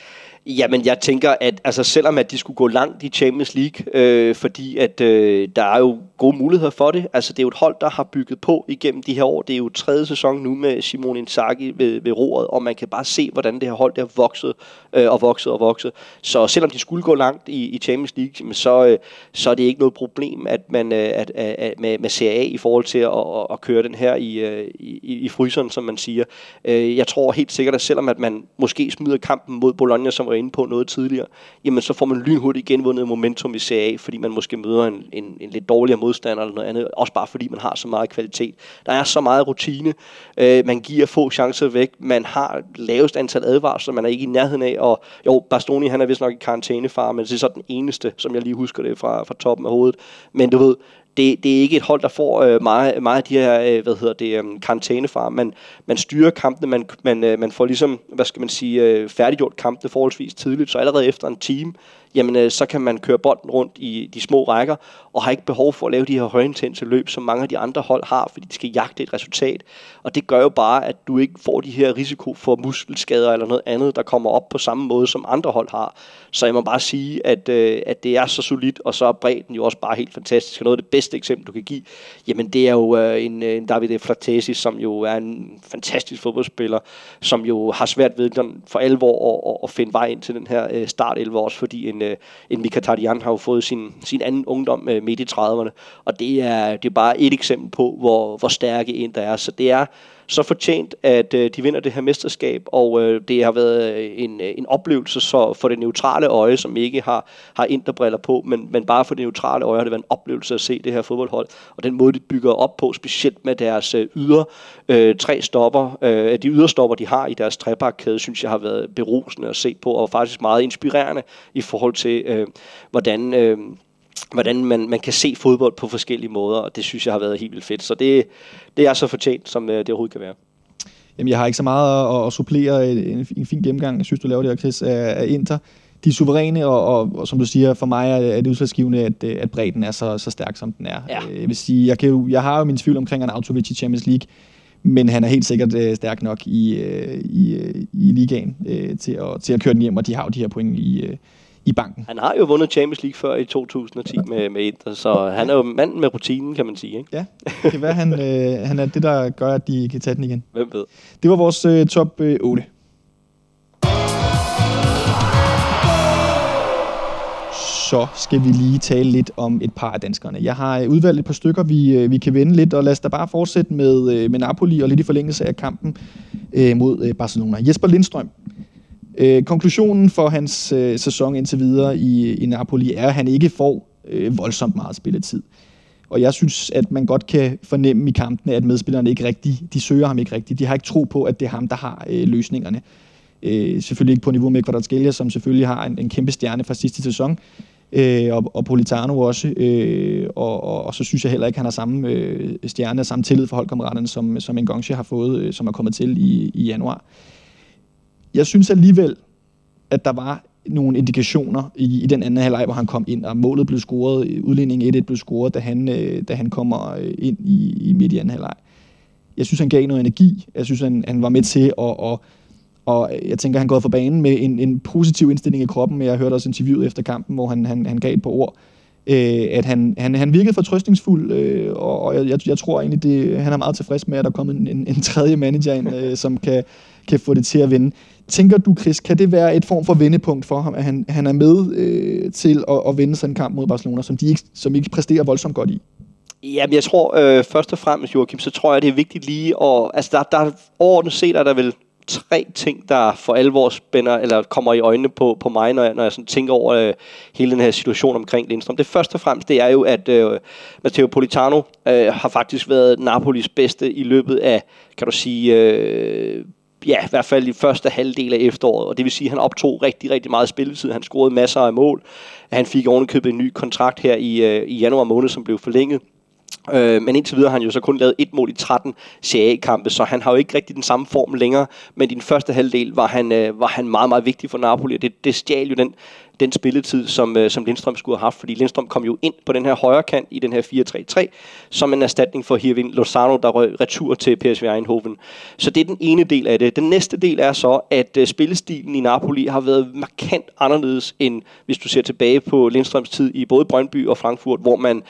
Jamen, jeg tænker, at altså, selvom at de skulle gå langt i Champions League, øh, fordi at øh, der er jo gode muligheder for det. Altså, det er jo et hold, der har bygget på igennem de her år. Det er jo tredje sæson nu med Simone Inzaghi ved, ved roret, og man kan bare se, hvordan det her hold der vokset øh, og vokset og vokset. Så selvom de skulle gå langt i, i Champions League, så, øh, så er det ikke noget problem at man, øh, at, at, at, med, med Serie A i forhold til at, at, at køre den her i, øh, i, i fryseren, som man siger. Øh, jeg tror helt sikkert, at selvom at man måske smider kampen mod Bologna, som var inde på noget tidligere, jamen så får man lynhurtigt genvundet momentum i CA, fordi man måske møder en, en, en lidt dårligere modstander eller noget andet, også bare fordi man har så meget kvalitet. Der er så meget rutine, øh, man giver få chancer væk, man har lavest antal advarsler, man er ikke i nærheden af, og jo, Bastoni han er vist nok i karantænefar, men det er så den eneste, som jeg lige husker det fra, fra toppen af hovedet. Men du ved, det, det er ikke et hold, der får øh, meget, meget af de her, øh, hvad hedder det, øh, karantænefar. Man, man styrer kampene, man, man, øh, man får ligesom, hvad skal man sige, øh, færdiggjort kampene forholdsvis tidligt, så allerede efter en time, jamen øh, så kan man køre bolden rundt i de små rækker, og har ikke behov for at lave de her højintense løb, som mange af de andre hold har, fordi de skal jagte et resultat. Og det gør jo bare, at du ikke får de her risiko for muskelskader eller noget andet, der kommer op på samme måde, som andre hold har. Så jeg må bare sige, at, øh, at det er så solidt, og så er bredden jo også bare helt fantastisk. Og noget af det bedste eksempel, du kan give, jamen det er jo øh, en, øh, en Davide Flatesi, som jo er en fantastisk fodboldspiller, som jo har svært ved for alvor at, at, at finde vej ind til den her øh, start 11 også, fordi en, øh, en Mika Tardian har jo fået sin, sin anden ungdom øh, midt i 30'erne, og det er, det er bare et eksempel på, hvor, hvor stærke en der er. Så det er så fortjent, at øh, de vinder det her mesterskab, og øh, det har været øh, en, øh, en oplevelse så for det neutrale øje, som ikke har, har interbriller på, men, men bare for det neutrale øje har det været en oplevelse at se det her fodboldhold, og den måde, de bygger op på, specielt med deres øh, yder øh, tre stopper, øh, de yderstopper, de har i deres trebakkæde, synes jeg har været berusende at se på, og faktisk meget inspirerende i forhold til, øh, hvordan... Øh, hvordan man, man kan se fodbold på forskellige måder, og det synes jeg har været helt vildt fedt. Så det, det er så fortjent, som øh, det overhovedet kan være. Jamen, jeg har ikke så meget at, at supplere en, en fin gennemgang, jeg synes, du laver det her, Chris, af, af Inter. De er suveræne, og, og, og som du siger, for mig er, det udslagsgivende, at, at bredden er så, så stærk, som den er. Ja. Jeg vil sige, jeg, kan jo, jeg har jo min tvivl omkring Arnautovic i Champions League, men han er helt sikkert øh, stærk nok i, øh, i, øh, i ligaen øh, til, at, til at køre den hjem, og de har jo de her point i, øh, i banken. Han har jo vundet Champions League før i 2010 med, med Inter, så han er jo manden med rutinen, kan man sige. Ikke? Ja, det kan være, han, øh, han er det, der gør, at de kan tage den igen. Hvem ved? Det var vores øh, top øh, 8. så skal vi lige tale lidt om et par af danskerne. Jeg har øh, udvalgt et par stykker, vi, øh, vi kan vende lidt, og lad os da bare fortsætte med, øh, med Napoli og lidt i forlængelse af kampen øh, mod øh, Barcelona. Jesper Lindstrøm Øh, konklusionen for hans øh, sæson indtil videre i, i Napoli er, at han ikke får øh, voldsomt meget spilletid. Og jeg synes, at man godt kan fornemme i kampene, at medspillerne ikke rigtig, de søger ham ikke rigtigt. De har ikke tro på, at det er ham, der har øh, løsningerne. Øh, selvfølgelig ikke på niveau med Kvadratskelia, som selvfølgelig har en, en kæmpe stjerne fra sidste sæson, øh, og, og Politano også. Øh, og, og, og så synes jeg heller ikke, at han har samme øh, stjerne og samme tillid for holdkammeraterne, som, som Ngongche har fået, øh, som er kommet til i, i januar jeg synes alligevel, at der var nogle indikationer i, i den anden halvleg, hvor han kom ind, og målet blev scoret, udligningen 1-1 blev scoret, da han, øh, da han kommer øh, ind i, i midt i anden halvleg. Jeg synes, han gav noget energi. Jeg synes, han, han var med til at, og, og jeg tænker, han går for banen med en, en positiv indstilling i kroppen. Jeg hørte også interviewet efter kampen, hvor han, han, han gav et par ord. Øh, at han, han, han virkede fortrøstningsfuld, øh, og jeg, jeg, jeg tror egentlig, det, han er meget tilfreds med, at der er kommet en, en, en tredje manager ind, øh, som kan, kan få det til at vinde. Tænker du, Chris, kan det være et form for vendepunkt for ham, at han, han er med øh, til at, at vinde sådan en kamp mod Barcelona, som de ikke, som ikke præsterer voldsomt godt i? Jamen, jeg tror øh, først og fremmest, Joachim, så tror jeg, det er vigtigt lige at... Altså, der, der overordnet set er der vel tre ting, der for alvor spænder, eller kommer i øjnene på, på mig, når jeg, når jeg sådan tænker over øh, hele den her situation omkring Lindstrøm. Det første og fremmest, det er jo, at øh, Matteo Politano øh, har faktisk været Napolis bedste i løbet af, kan du sige, øh, ja, i hvert fald i første halvdel af efteråret, og det vil sige, at han optog rigtig, rigtig meget spilletid. Han scorede masser af mål. Han fik ovenikøbet en ny kontrakt her i, øh, i januar måned, som blev forlænget. Øh, men indtil videre har han jo så kun lavet et mål i 13 CA-kampe, så han har jo ikke rigtig den samme form længere. Men i den første halvdel var han, øh, var han meget, meget vigtig for Napoli, og det, det stjal jo den, den spilletid, som, øh, som Lindstrøm skulle have haft, fordi Lindstrøm kom jo ind på den her højre kant i den her 4-3-3, som en erstatning for Hirvin Lozano, der røg retur til PSV Eindhoven. Så det er den ene del af det. Den næste del er så, at øh, spillestilen i Napoli har været markant anderledes, end hvis du ser tilbage på Lindstrøms tid i både Brøndby og Frankfurt, hvor man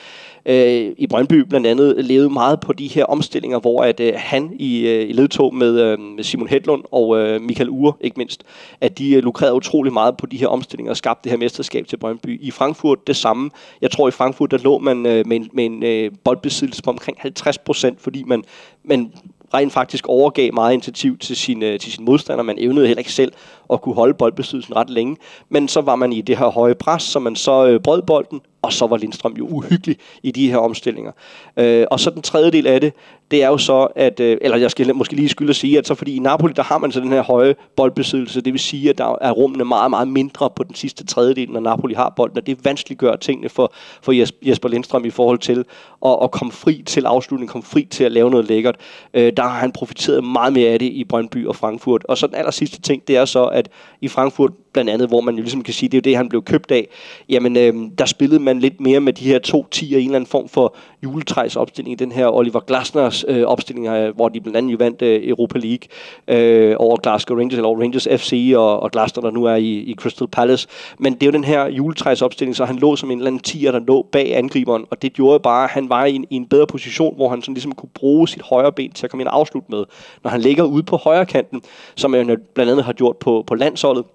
øh, i Brøndby blandt andet levede meget på de her omstillinger, hvor at øh, han i, øh, i ledtog med, øh, med Simon Hedlund og øh, Michael Ure, ikke mindst, at de øh, lukrerede utrolig meget på de her omstillinger og skabte det her mesterskab til Brøndby. I Frankfurt det samme. Jeg tror i Frankfurt, der lå man øh, med en, med en øh, boldbesiddelse på omkring 50 procent, fordi man, man rent faktisk overgav meget initiativ til sin, øh, til sin modstander. Man evnede heller ikke selv og kunne holde boldbesiddelsen ret længe. Men så var man i det her høje pres, så man så øh, brød bolden, og så var Lindstrøm jo uhyggelig i de her omstillinger. Øh, og så den tredje del af det, det er jo så, at, øh, eller jeg skal måske lige skylde at sige, at så fordi i Napoli, der har man så den her høje boldbesiddelse, det vil sige, at der er rummene meget, meget mindre på den sidste tredjedel, når Napoli har bolden, og det vanskeliggør tingene for, for Jesper Lindstrøm i forhold til at, at komme fri til afslutning, komme fri til at lave noget lækkert. Øh, der har han profiteret meget mere af det i Brøndby og Frankfurt. Og så den aller sidste ting, det er så, at i Frankfurt blandt andet, hvor man jo ligesom kan sige, det er jo det, han blev købt af, jamen øh, der spillede man lidt mere med de her to 10 og en eller anden form for juletræsopstilling, den her Oliver Glasners øh, opstilling, øh, hvor de blandt andet jo vandt øh, Europa League øh, over Glasgow Rangers, eller over Rangers FC, og, og Glasner, der nu er i, i Crystal Palace. Men det er jo den her juletræsopstilling, så han lå som en eller anden tiger, der lå bag angriberen, og det gjorde bare, at han var i en, i en bedre position, hvor han sådan ligesom kunne bruge sit højre ben til at komme ind og afslutte med. Når han ligger ude på højre kanten, som han blandt andet har gjort på, på landsholdet,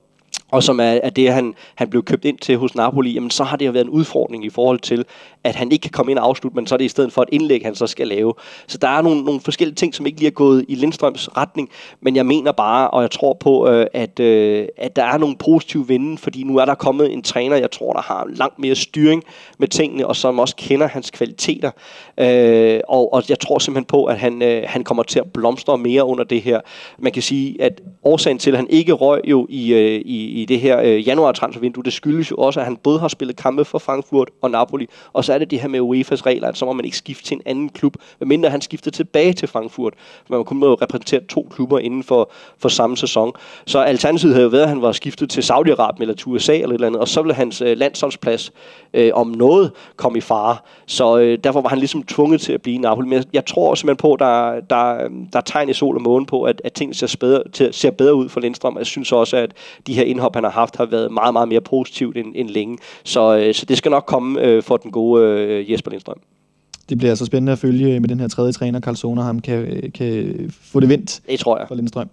og som er, er det, han, han blev købt ind til hos Napoli, jamen så har det jo været en udfordring i forhold til, at han ikke kan komme ind og afslutte, men så er det i stedet for et indlæg, han så skal lave. Så der er nogle, nogle forskellige ting, som ikke lige er gået i Lindstrøms retning, men jeg mener bare, og jeg tror på, øh, at, øh, at der er nogle positive vinde, fordi nu er der kommet en træner, jeg tror, der har langt mere styring med tingene, og som også kender hans kvaliteter. Øh, og, og jeg tror simpelthen på, at han, øh, han kommer til at blomstre mere under det her. Man kan sige, at årsagen til, at han ikke røg jo i, øh, i i det her øh, januar transfervindue, det skyldes jo også, at han både har spillet kampe for Frankfurt og Napoli, og så er det det her med UEFA's regler, at så må man ikke skifte til en anden klub, medmindre han skifter tilbage til Frankfurt. Man kun må repræsentere to klubber inden for, for samme sæson. Så alternativet havde jo været, at han var skiftet til Saudi-Arabien eller til USA eller et eller andet, og så ville hans øh, landsholdsplads øh, om noget komme i fare. Så øh, derfor var han ligesom tvunget til at blive i Napoli. Men jeg tror simpelthen på, at der, der, der er tegn i sol og måne på, at, at tingene ser bedre, ser bedre ud for Lindstrøm. Jeg synes også, at de her indhop, han har haft, har været meget, meget mere positivt end, end længe. Så, øh, så det skal nok komme øh, for den gode øh, Jesper Lindstrøm. Det bliver altså spændende at følge med den her tredje træner, Karl Soner, ham kan, kan få det vendt det tror jeg. for Lindstrøm.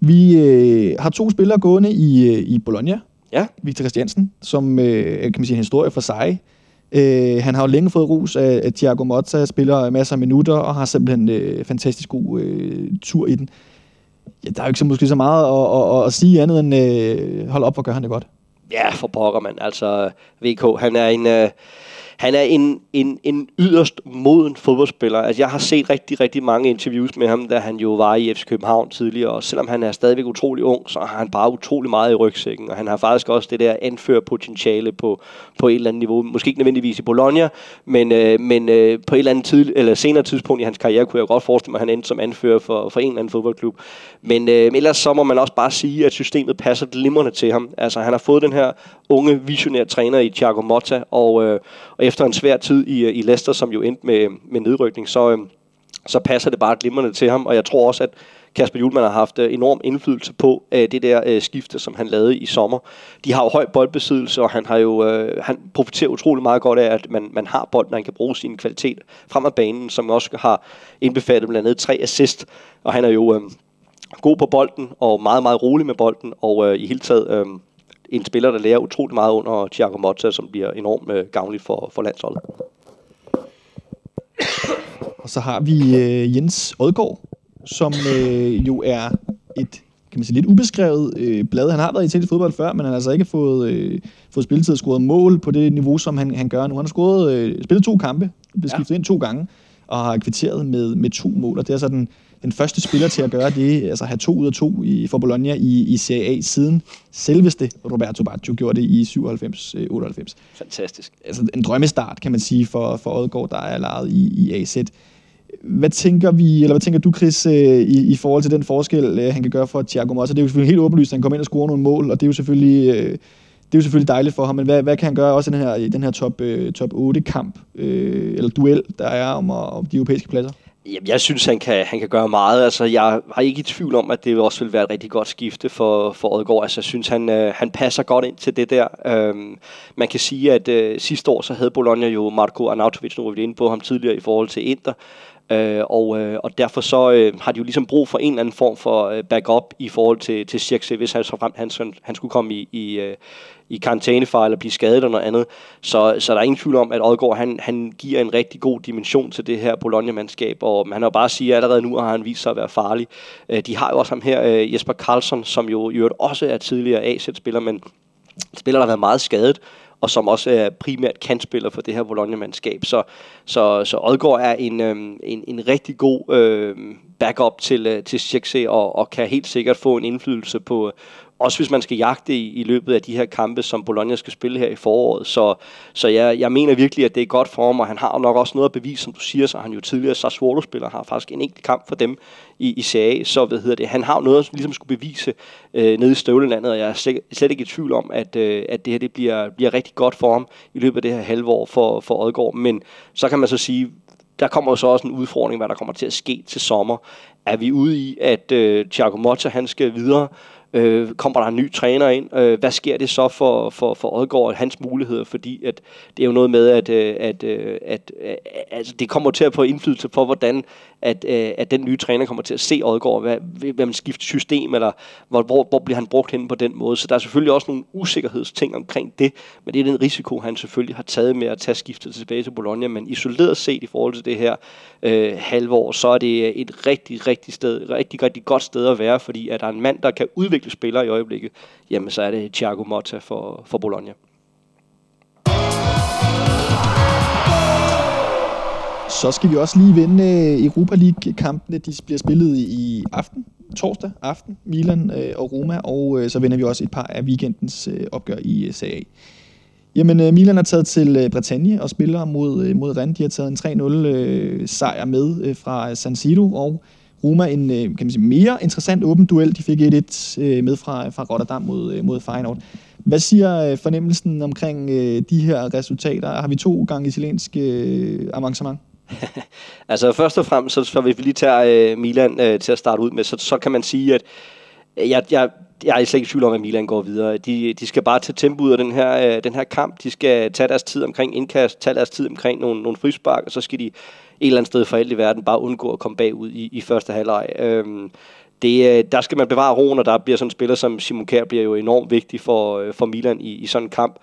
Vi øh, har to spillere gående i, øh, i Bologna. Ja. Victor Christiansen, som øh, kan man sige en historie for sig. Øh, han har jo længe fået rus af, af Thiago Motta, spiller masser af minutter og har simpelthen øh, fantastisk god øh, tur i den. Ja, der er jo ikke så måske så meget at, at, at sige andet end øh, hold op, hvor gør han det godt. Ja, for pokker, mand. Altså, VK, han er en... Øh han er en, en, en yderst moden fodboldspiller. Altså, jeg har set rigtig, rigtig mange interviews med ham, da han jo var i FC København tidligere, og selvom han er stadigvæk utrolig ung, så har han bare utrolig meget i rygsækken, og han har faktisk også det der anførerpotentiale på, på et eller andet niveau. Måske ikke nødvendigvis i Bologna, men, øh, men øh, på et eller andet tid, eller senere tidspunkt i hans karriere, kunne jeg godt forestille mig, at han endte som anfører for, for en eller anden fodboldklub. Men øh, ellers så må man også bare sige, at systemet passer glimrende til ham. Altså, han har fået den her unge, visionære træner i Thiago Motta, og, øh, og efter en svær tid i, øh, i Leicester, som jo endte med, med nedrykning, så, øh, så passer det bare glimrende til ham, og jeg tror også, at Kasper Julemand har haft øh, enorm indflydelse på øh, det der øh, skifte, som han lavede i sommer. De har jo høj boldbesiddelse, og han har jo øh, han profiterer utrolig meget godt af, at man, man har bolden, og han kan bruge sin kvalitet frem af banen, som også har indbefattet blandt andet tre assist, og han er jo øh, god på bolden, og meget, meget rolig med bolden, og øh, i hele taget øh, en spiller, der lærer utrolig meget under Thiago Motta, som bliver enormt øh, gavnligt for, for landsholdet. Og så har vi øh, Jens Odgaard, som øh, jo er et kan man sige, lidt ubeskrevet øh, blad. Han har været i til fodbold før, men han har altså ikke fået, øh, fået spilletid og scoret mål på det niveau, som han, han gør nu. Han har scoret, øh, spillet to kampe, blevet skiftet ja. ind to gange, og har kvitteret med, med to mål. Og det er så den, den første spiller til at gøre det, altså have to ud af to i, for Bologna i, i Serie A, siden selveste Roberto Baggio gjorde det i 97-98. Fantastisk. Altså en drømmestart, kan man sige, for, for Odgaard, der er lejet i, i AZ. Hvad tænker vi, eller hvad tænker du, Chris, øh, i, i forhold til den forskel, øh, han kan gøre for Thiago Motta? Det er jo selvfølgelig helt åbenlyst, at han kommer ind og scorer nogle mål, og det er jo selvfølgelig, øh, det er jo selvfølgelig dejligt for ham, men hvad, hvad kan han gøre også i den her, den her top, top 8-kamp, eller duel, der er om, om de europæiske pladser? Jamen, jeg synes, han kan, han kan gøre meget. Altså, jeg har ikke i tvivl om, at det også vil være et rigtig godt skifte for, for Odgaard. Altså, jeg synes, han, øh, han passer godt ind til det der. Øhm, man kan sige, at øh, sidste år så havde Bologna jo Marco Arnautovic, nu var vi inde på ham tidligere i forhold til Inter. Øh, og, øh, og derfor så øh, har de jo ligesom brug for en eller anden form for øh, backup i forhold til, til Circe, hvis han, så frem, han, han skulle komme i, i, øh, i karantænefar eller blive skadet eller noget andet. Så, så der er ingen tvivl om, at Odgaard han, han giver en rigtig god dimension til det her Bologna-mandskab, og man har jo bare at sige, at allerede nu har han vist sig at være farlig. Øh, de har jo også ham her, øh, Jesper Karlsson, som jo i øvrigt også er tidligere A-spiller, men spiller, der har været meget skadet, og som også er primært kantspiller for det her Bologna-mandskab. Så, så, så Odgaard er en, øh, en, en rigtig god øh, backup til, øh, til Sjekse, og, og kan helt sikkert få en indflydelse på, også hvis man skal jagte i, i løbet af de her kampe, som Bologna skal spille her i foråret. Så, så jeg, jeg mener virkelig, at det er godt for ham, og han har nok også noget at bevise, som du siger, så han jo tidligere Sassuolo-spiller, har faktisk en enkelt kamp for dem i, i Serie så hvad hedder det, han har noget, som ligesom skulle bevise øh, nede i støvlelandet, og jeg er slet, slet ikke i tvivl om, at, øh, at det her det bliver, bliver rigtig godt for ham i løbet af det her halve år for, for Odgaard. Men så kan man så sige, der kommer jo så også en udfordring, hvad der kommer til at ske til sommer. Er vi ude i, at øh, Thiago Motta han skal videre, Øh, kommer der en ny træner ind? Øh, hvad sker det så for, for, for Odgaard og hans muligheder? Fordi at det er jo noget med, at, øh, at, øh, at, at, at altså, det kommer til at få indflydelse på, hvordan at, at den nye træner kommer til at se Odgaard, hvad, hvad man skifter system, eller hvor, hvor, hvor bliver han brugt hen på den måde. Så der er selvfølgelig også nogle usikkerhedsting omkring det, men det er den risiko, han selvfølgelig har taget med at tage skiftet tilbage til Bologna, men isoleret set i forhold til det her øh, halvår, så er det et rigtig, rigtig, sted, rigtig, rigtig godt sted at være, fordi at der er en mand, der kan udvikle spillere i øjeblikket, jamen så er det Thiago Motta for, for Bologna. Så skal vi også lige vende øh, Europa League-kampene. De bliver spillet i aften, torsdag aften, Milan øh, og Roma, og øh, så vender vi også et par af weekendens opgør i CA. Jamen, Milan er taget til Bretagne og spiller mod, mod Rennes. De har taget en 3-0 sejr med fra San Siro, og Roma en øh, kan man sige, mere interessant åben duel. De fik 1-1 øh, med fra, fra Rotterdam mod, øh, mod Feyenoord. Hvad siger fornemmelsen omkring de her resultater? Har vi to gange italiensk avancement? altså først og fremmest, så, så hvis vi lige tager øh, Milan øh, til at starte ud med, så, så kan man sige, at jeg, jeg, jeg er slet ikke i tvivl om, at Milan går videre. De, de skal bare tage tempo ud af den her, øh, den her kamp. De skal tage deres tid omkring indkast, tage deres tid omkring nogle, nogle frispark, og så skal de et eller andet sted for alt i verden bare undgå at komme bagud i, i første halvleg. Øhm, det, øh, der skal man bevare roen, og der bliver sådan en spiller som Simon Kjær bliver jo enormt vigtig for, øh, for Milan i, i sådan en kamp.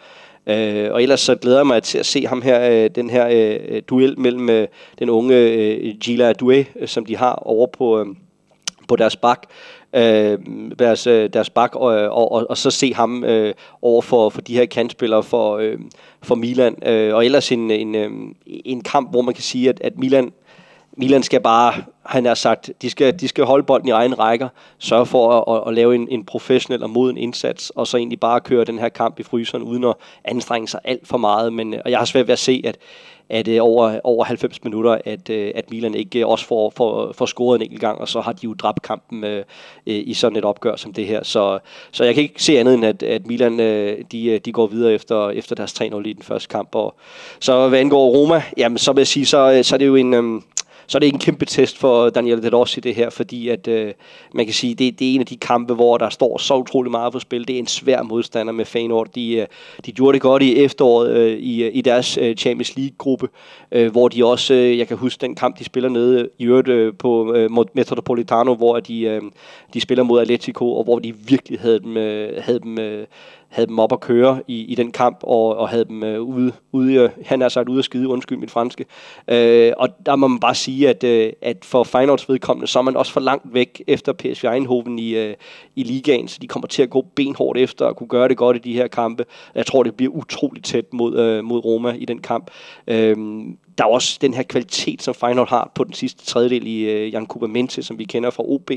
Øh, og ellers så glæder jeg mig til at se ham her, øh, den her øh, øh duel mellem øh, den unge øh, Gila Due, som de har over på, øh, på deres bak, øh, deres, øh, deres bak, og, og, og, og så se ham øh, over for, for de her kantspillere for, øh, for Milan. Øh, og ellers en, en, øh, en kamp, hvor man kan sige, at, at Milan Milan skal bare, han har sagt, de skal, de skal holde bolden i egen rækker, sørge for at, at, at lave en, en professionel og moden indsats, og så egentlig bare køre den her kamp i fryseren, uden at anstrenge sig alt for meget. Men, øh, og jeg har svært ved at se, at, at det over, over 90 minutter, at, øh, at Milan ikke også får, får, får scoret en enkelt gang, og så har de jo dræbt kampen øh, øh, i sådan et opgør som det her. Så, så jeg kan ikke se andet end, at, at Milan øh, de, de går videre efter, efter deres 3-0 i den første kamp. Og, så hvad angår Roma, jamen, så vil jeg sige, så, så er det jo en... Øh, så er det ikke en kæmpe test for Daniel De Rossi det her, fordi at øh, man kan sige, det, det er en af de kampe, hvor der står så utrolig meget på spil. Det er en svær modstander med Feyenoord. De, øh, de gjorde det godt i efteråret øh, i, øh, i deres øh, Champions League-gruppe, øh, hvor de også, øh, jeg kan huske den kamp, de spiller nede i øvrigt øh, på øh, Metropolitano, hvor de, øh, de spiller mod Atletico, og hvor de virkelig havde dem, øh, havde dem øh, havde dem op at køre i, i den kamp, og, og havde dem øh, ude, ude, han har sagt ude at skide, undskyld mit franske. Øh, og der må man bare sige, at, øh, at for Feyenoords vedkommende, så er man også for langt væk efter PSV Eindhoven i, øh, i ligaen, så de kommer til at gå benhårdt efter og kunne gøre det godt i de her kampe. Jeg tror, det bliver utroligt tæt mod, øh, mod Roma i den kamp. Øh, der er også den her kvalitet, som Feyenoord har på den sidste tredjedel i øh, Jan Mente, som vi kender fra OB,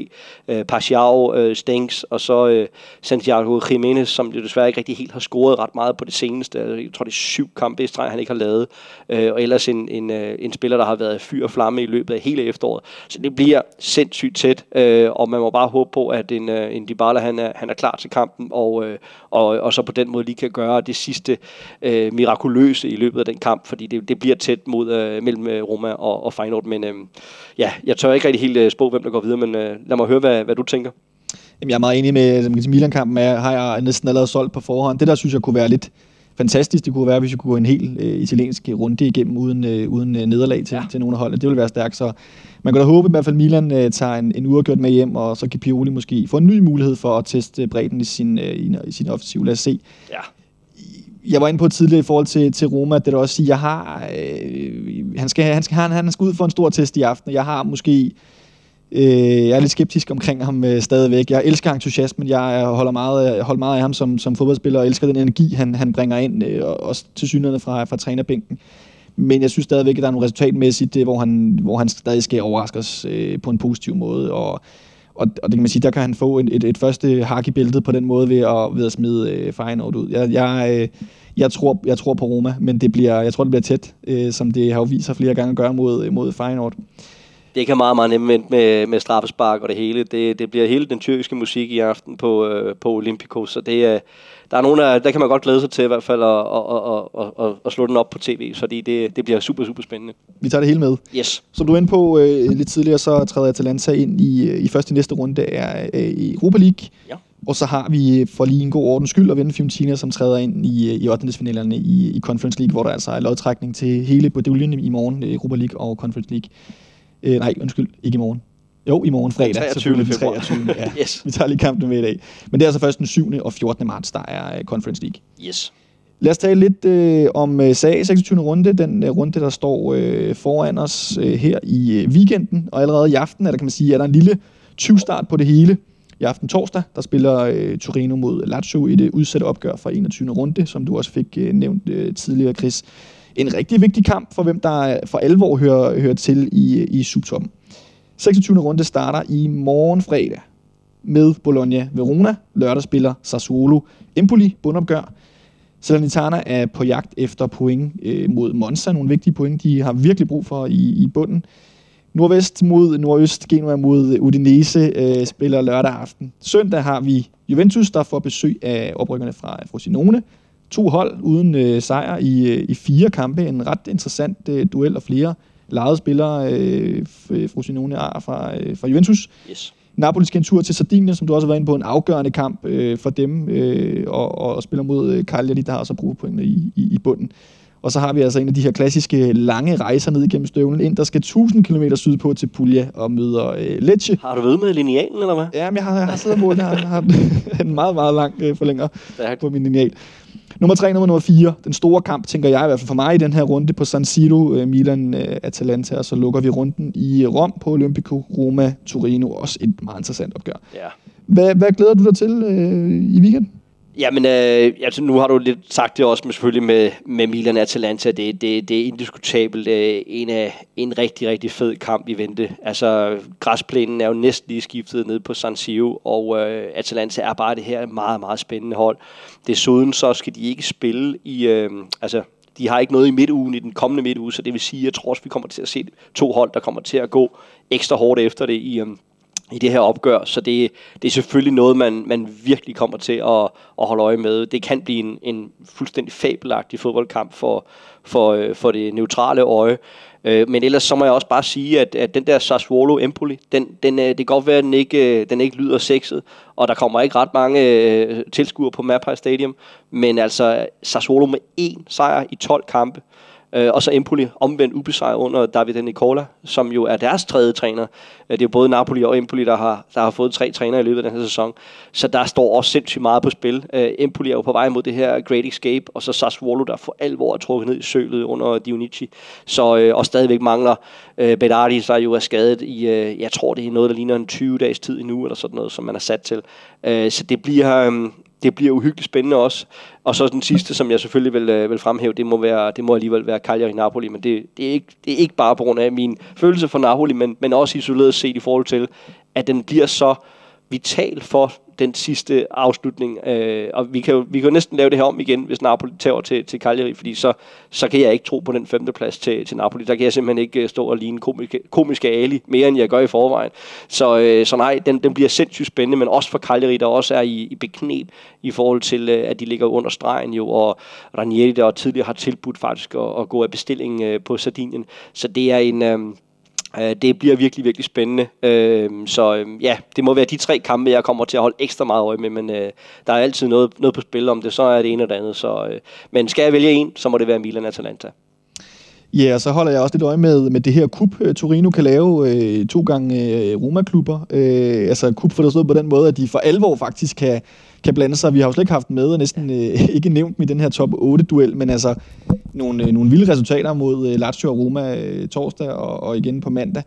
øh, Paciao, øh, Stengs, og så øh, Santiago Jimenez, som jo desværre ikke rigtig helt har scoret ret meget på det seneste. Altså, jeg tror, det er syv kampe i streg, han ikke har lavet. Øh, og ellers en, en, øh, en spiller, der har været fyr og flamme i løbet af hele efteråret. Så det bliver sindssygt tæt, øh, og man må bare håbe på, at en, øh, en Dybala, han er, han er klar til kampen, og, øh, og, og så på den måde lige kan gøre det sidste øh, mirakuløse i løbet af den kamp, fordi det, det bliver tæt mod øh, mellem øh, Roma og, og Feyenoord. Men øh, ja, jeg tør ikke rigtig helt øh, spå, hvem der går videre, men øh, lad mig høre, hvad, hvad du tænker. Jamen, jeg er meget enig med Milan-kampen, har jeg næsten allerede solgt på forhånd. Det der synes jeg kunne være lidt fantastisk det kunne være, hvis vi kunne gå en helt øh, italiensk runde igennem uden, øh, uden øh, nederlag til, ja. til nogle af holdene. Det ville være stærkt, så man kan da håbe i hvert fald, Milan øh, tager en, en uafgjort med hjem, og så kan Pioli måske få en ny mulighed for at teste bredden i sin, øh, i, i sin offensiv. Lad os se. Ja. Jeg var inde på tidligere i forhold til, til Roma, det der også sige, jeg har, øh, han, skal, han, skal, han, han skal ud for en stor test i aften, jeg har måske Øh, jeg er lidt skeptisk omkring ham øh, stadigvæk. Jeg elsker entusiasmen. Jeg holder meget, jeg holder meget af ham som, som fodboldspiller og elsker den energi, han, han bringer ind, øh, også til synligheden fra, fra trænerbænken. Men jeg synes stadigvæk, at der er nogle resultatmæssigt, øh, hvor han, hvor han stadig skal overraske os øh, på en positiv måde. Og, og, og det kan man sige, der kan han få et, et, et første hak i bæltet på den måde ved at, ved at smide øh, Feyenoord ud. Jeg, jeg, øh, jeg, tror, jeg tror på Roma, men det bliver, jeg tror, det bliver tæt, øh, som det har jo vist sig flere gange at gøre mod, mod Feyenoord det kan meget, meget nemt med, med straffespark og det hele. Det, det bliver hele den tyrkiske musik i aften på, øh, på Olympico, så det, øh, der er nogen, der, der kan man godt glæde sig til i hvert fald at, at, at, at, at slå den op på tv, fordi det, det bliver super, super spændende. Vi tager det hele med. Yes. Som du er inde på øh, lidt tidligere, så træder Atalanta ind i, i første næste runde er øh, i Europa League. Ja. Og så har vi for lige en god ordens skyld at vende Fiorentina, som træder ind i, i 8. finalerne i, i Conference League, hvor der altså er lodtrækning til hele Bodøljen i morgen, Europa League og Conference League. Øh, nej, undskyld, ikke i morgen. Jo, i morgen fredag. 23. februar. 23. Ja. yes. Vi tager lige kampen med i dag. Men det er altså først den 7. og 14. marts, der er øh, Conference League. Yes. Lad os tale lidt øh, om øh, sag 26. runde, den øh, runde, der står øh, foran os øh, her i øh, weekenden. Og allerede i aften, er der, kan man sige, er der en lille 20-start på det hele. I aften torsdag, der spiller øh, Torino mod Lazio i det udsatte opgør fra 21. runde, som du også fik øh, nævnt øh, tidligere, Chris en rigtig vigtig kamp for hvem der for alvor hører, hører til i, i subtoppen. 26. runde starter i morgen fredag med Bologna Verona. Lørdag spiller Sassuolo Empoli bundopgør. Salernitana er på jagt efter point øh, mod Monza. Nogle vigtige point, de har virkelig brug for i, i bunden. Nordvest mod nordøst, Genua mod Udinese øh, spiller lørdag aften. Søndag har vi Juventus, der får besøg af oprykkerne fra Frosinone to hold uden øh, sejr i, øh, i fire kampe. En ret interessant øh, duel og flere lejede spillere øh, Frosinone fra, øh, fra Juventus. Yes. Napoli skal en tur til Sardinien, som du også har været inde på, en afgørende kamp øh, for dem, øh, og, og spiller mod øh, Cagliari, der har også brugt pointene i, i, i bunden. Og så har vi altså en af de her klassiske lange rejser ned igennem støvlen ind, der skal 1000 km sydpå til Puglia og møder øh, Lecce. Har du ved med linealen, eller hvad? Ja, men jeg har, jeg har siddet og målt, jeg har, jeg har en meget, meget lang øh, forlænger på min lineal. Nummer 3, nummer 4. Den store kamp, tænker jeg i hvert fald for mig i den her runde på San Siro, øh, Milan, øh, Atalanta, og så lukker vi runden i Rom på Olympico, Roma, Torino. Også et meget interessant opgør. Ja. Hvad, hvad glæder du dig til øh, i weekenden? Jamen, øh, altså, nu har du lidt sagt det også, men selvfølgelig med, med Milan Atalanta, det, det, det er indiskutabelt øh, en, af, en rigtig, rigtig fed kamp i vente. Altså, græsplænen er jo næsten lige skiftet ned på San Siro, og øh, Atalanta er bare det her meget, meget spændende hold. Desuden så skal de ikke spille i, øh, altså, de har ikke noget i midtugen i den kommende midtuge, så det vil sige, at jeg tror også, vi kommer til at se to hold, der kommer til at gå ekstra hårdt efter det i, øh, i det her opgør, så det, det er selvfølgelig noget, man, man virkelig kommer til at, at holde øje med. Det kan blive en, en fuldstændig fabelagtig fodboldkamp for, for, øh, for det neutrale øje. Øh, men ellers så må jeg også bare sige, at, at den der Sassuolo Empoli, den, den, øh, det kan godt være, at den ikke, den ikke lyder sexet, og der kommer ikke ret mange tilskuere på Mapai Stadium, men altså Sassuolo med én sejr i 12 kampe, Øh, Øh, og så Empoli omvendt ubesejret under David Nicola, som jo er deres tredje træner. Øh, det er jo både Napoli og Empoli, der har, der har fået tre trænere i løbet af den her sæson. Så der står også sindssygt meget på spil. Øh, Empoli er jo på vej mod det her Great Escape, og så Sassuolo, der for alvor er trukket ned i sølet under Dionici. Så, øh, og stadigvæk mangler øh, Bedardi, der jo er skadet i, øh, jeg tror det er noget, der ligner en 20 dages tid endnu, eller sådan noget, som man er sat til. Øh, så det bliver, øh, det bliver uhyggeligt spændende også. Og så den sidste, som jeg selvfølgelig vil, øh, vil fremhæve, det må, være, det må alligevel være Cagliari Napoli, men det, det, er ikke, det er ikke bare på grund af min følelse for Napoli, men, men også isoleret set i forhold til, at den bliver så vital for den sidste afslutning. Øh, og vi kan, jo, vi kan jo næsten lave det her om igen, hvis Napoli tager til, til Cagliari, fordi så, så kan jeg ikke tro på den femte plads til, til Napoli. Der kan jeg simpelthen ikke øh, stå og ligne komiske, komiske Ali mere, end jeg gør i forvejen. Så, øh, så nej, den, den bliver sindssygt spændende, men også for Cagliari, der også er i, i beknep i forhold til, øh, at de ligger under stregen jo, og Ranieri, der tidligere har tilbudt faktisk at, at gå af bestilling øh, på Sardinien. Så det er en... Øh, Øh, det bliver virkelig, virkelig spændende. Øh, så øh, ja, det må være de tre kampe, jeg kommer til at holde ekstra meget øje med, men øh, der er altid noget, noget på spil om det, så er det ene eller det andet. Så, øh, men skal jeg vælge en, så må det være Milan-Atalanta. Ja, så holder jeg også lidt øje med, med det her kup, øh, Torino kan lave øh, to gange øh, Roma-klubber. Øh, altså kup for på den måde, at de for alvor faktisk kan, kan blande sig. Vi har jo slet ikke haft med, og næsten øh, ikke nævnt dem i den her top 8-duel, men altså nogle, øh, nogle vilde resultater mod øh, Lazio og Roma øh, torsdag og, og igen på mandag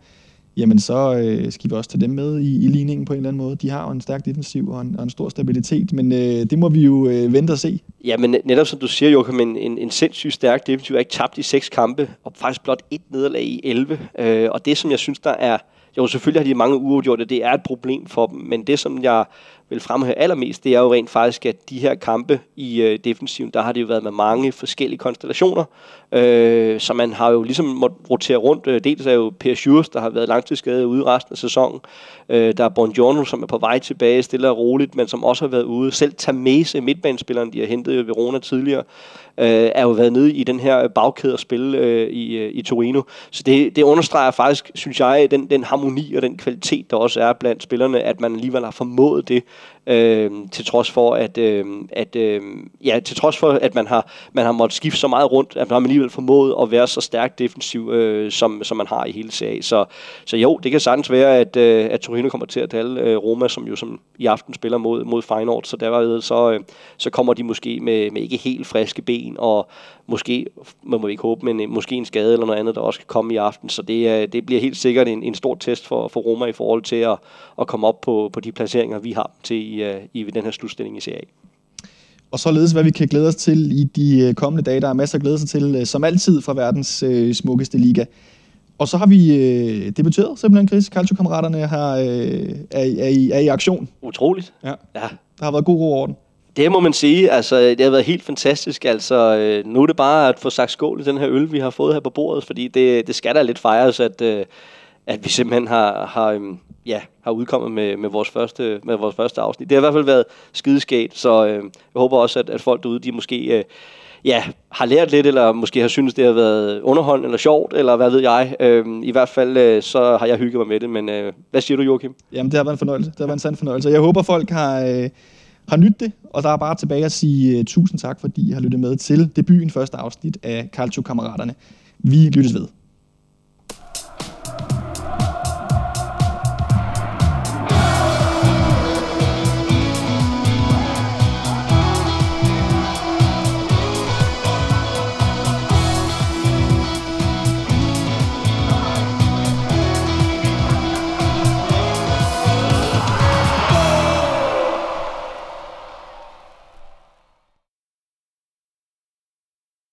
jamen så øh, skal vi også tage dem med i, i ligningen på en eller anden måde. De har jo en stærk defensiv og en, og en stor stabilitet, men øh, det må vi jo øh, vente og se. Ja, men netop som du siger, Joachim, en, en, en sindssygt stærk defensiv er ikke tabt i seks kampe, og faktisk blot et nederlag i 11. Øh, og det, som jeg synes, der er... Jo, selvfølgelig har de mange uafgjorte, det er et problem for dem, men det, som jeg vil fremhæve allermest, det er jo rent faktisk, at de her kampe i øh, defensiven, der har det jo været med mange forskellige konstellationer, øh, så man har jo ligesom måttet rotere rundt. Øh, dels er jo Per Schurz, der har været langtidsskadet ude resten af sæsonen. Øh, der er Bongiorno, som er på vej tilbage, stille og roligt, men som også har været ude. Selv Tamese, midtbanespilleren, de har hentet i Verona tidligere, øh, er jo været nede i den her bagkæde at spille øh, i, øh, i Torino. Så det, det understreger faktisk, synes jeg, den, den harmoni og den kvalitet, der også er blandt spillerne, at man alligevel har formået det øh, til trods for at, øh, at øh, ja, til trods for at man har man har måttet skifte så meget rundt, at man har alligevel formået at være så stærk defensiv øh, som som man har i hele serien. Så så jo, det kan sagtens være at øh, at Torino kommer til at tale øh, Roma som jo som i aften spiller mod mod Feyenoord, så der var så øh, så kommer de måske med med ikke helt friske ben og måske man må ikke håbe, men øh, måske en skade eller noget andet der også kan komme i aften. Så det øh, det bliver helt sikkert en en stor test for for Roma i forhold til at at komme op på på de placeringer vi har til i, uh, i den her slutstilling i Serie A. Og således, hvad vi kan glæde os til i de øh, kommende dage. Der er masser at glæde sig til, øh, som altid, fra verdens øh, smukkeste liga. Og så har vi øh, debuteret simpelthen, Chris. Calcio-kammeraterne har, øh, er, er, i, er i aktion. Utroligt. Ja. ja. Der har været god ro orden. Det må man sige. Altså, det har været helt fantastisk. Altså, øh, nu er det bare at få sagt skål i den her øl, vi har fået her på bordet, fordi det, det skal da lidt fejres, at, øh, at vi simpelthen har, har, øhm, ja, har udkommet med, med, vores første, med vores første afsnit. Det har i hvert fald været skideskægt, så øh, jeg håber også, at, at folk derude, de måske øh, ja, har lært lidt, eller måske har synes det har været underholdende eller sjovt, eller hvad ved jeg. Øhm, I hvert fald, øh, så har jeg hygget mig med det, men øh, hvad siger du, Joachim? Jamen, det har været en fornøjelse. Det har været en sand fornøjelse. Jeg håber, folk har... Øh har nydt det, og der er bare tilbage at sige uh, tusind tak, fordi I har lyttet med til debuten første afsnit af Calcio Kammeraterne. Vi lyttes ved.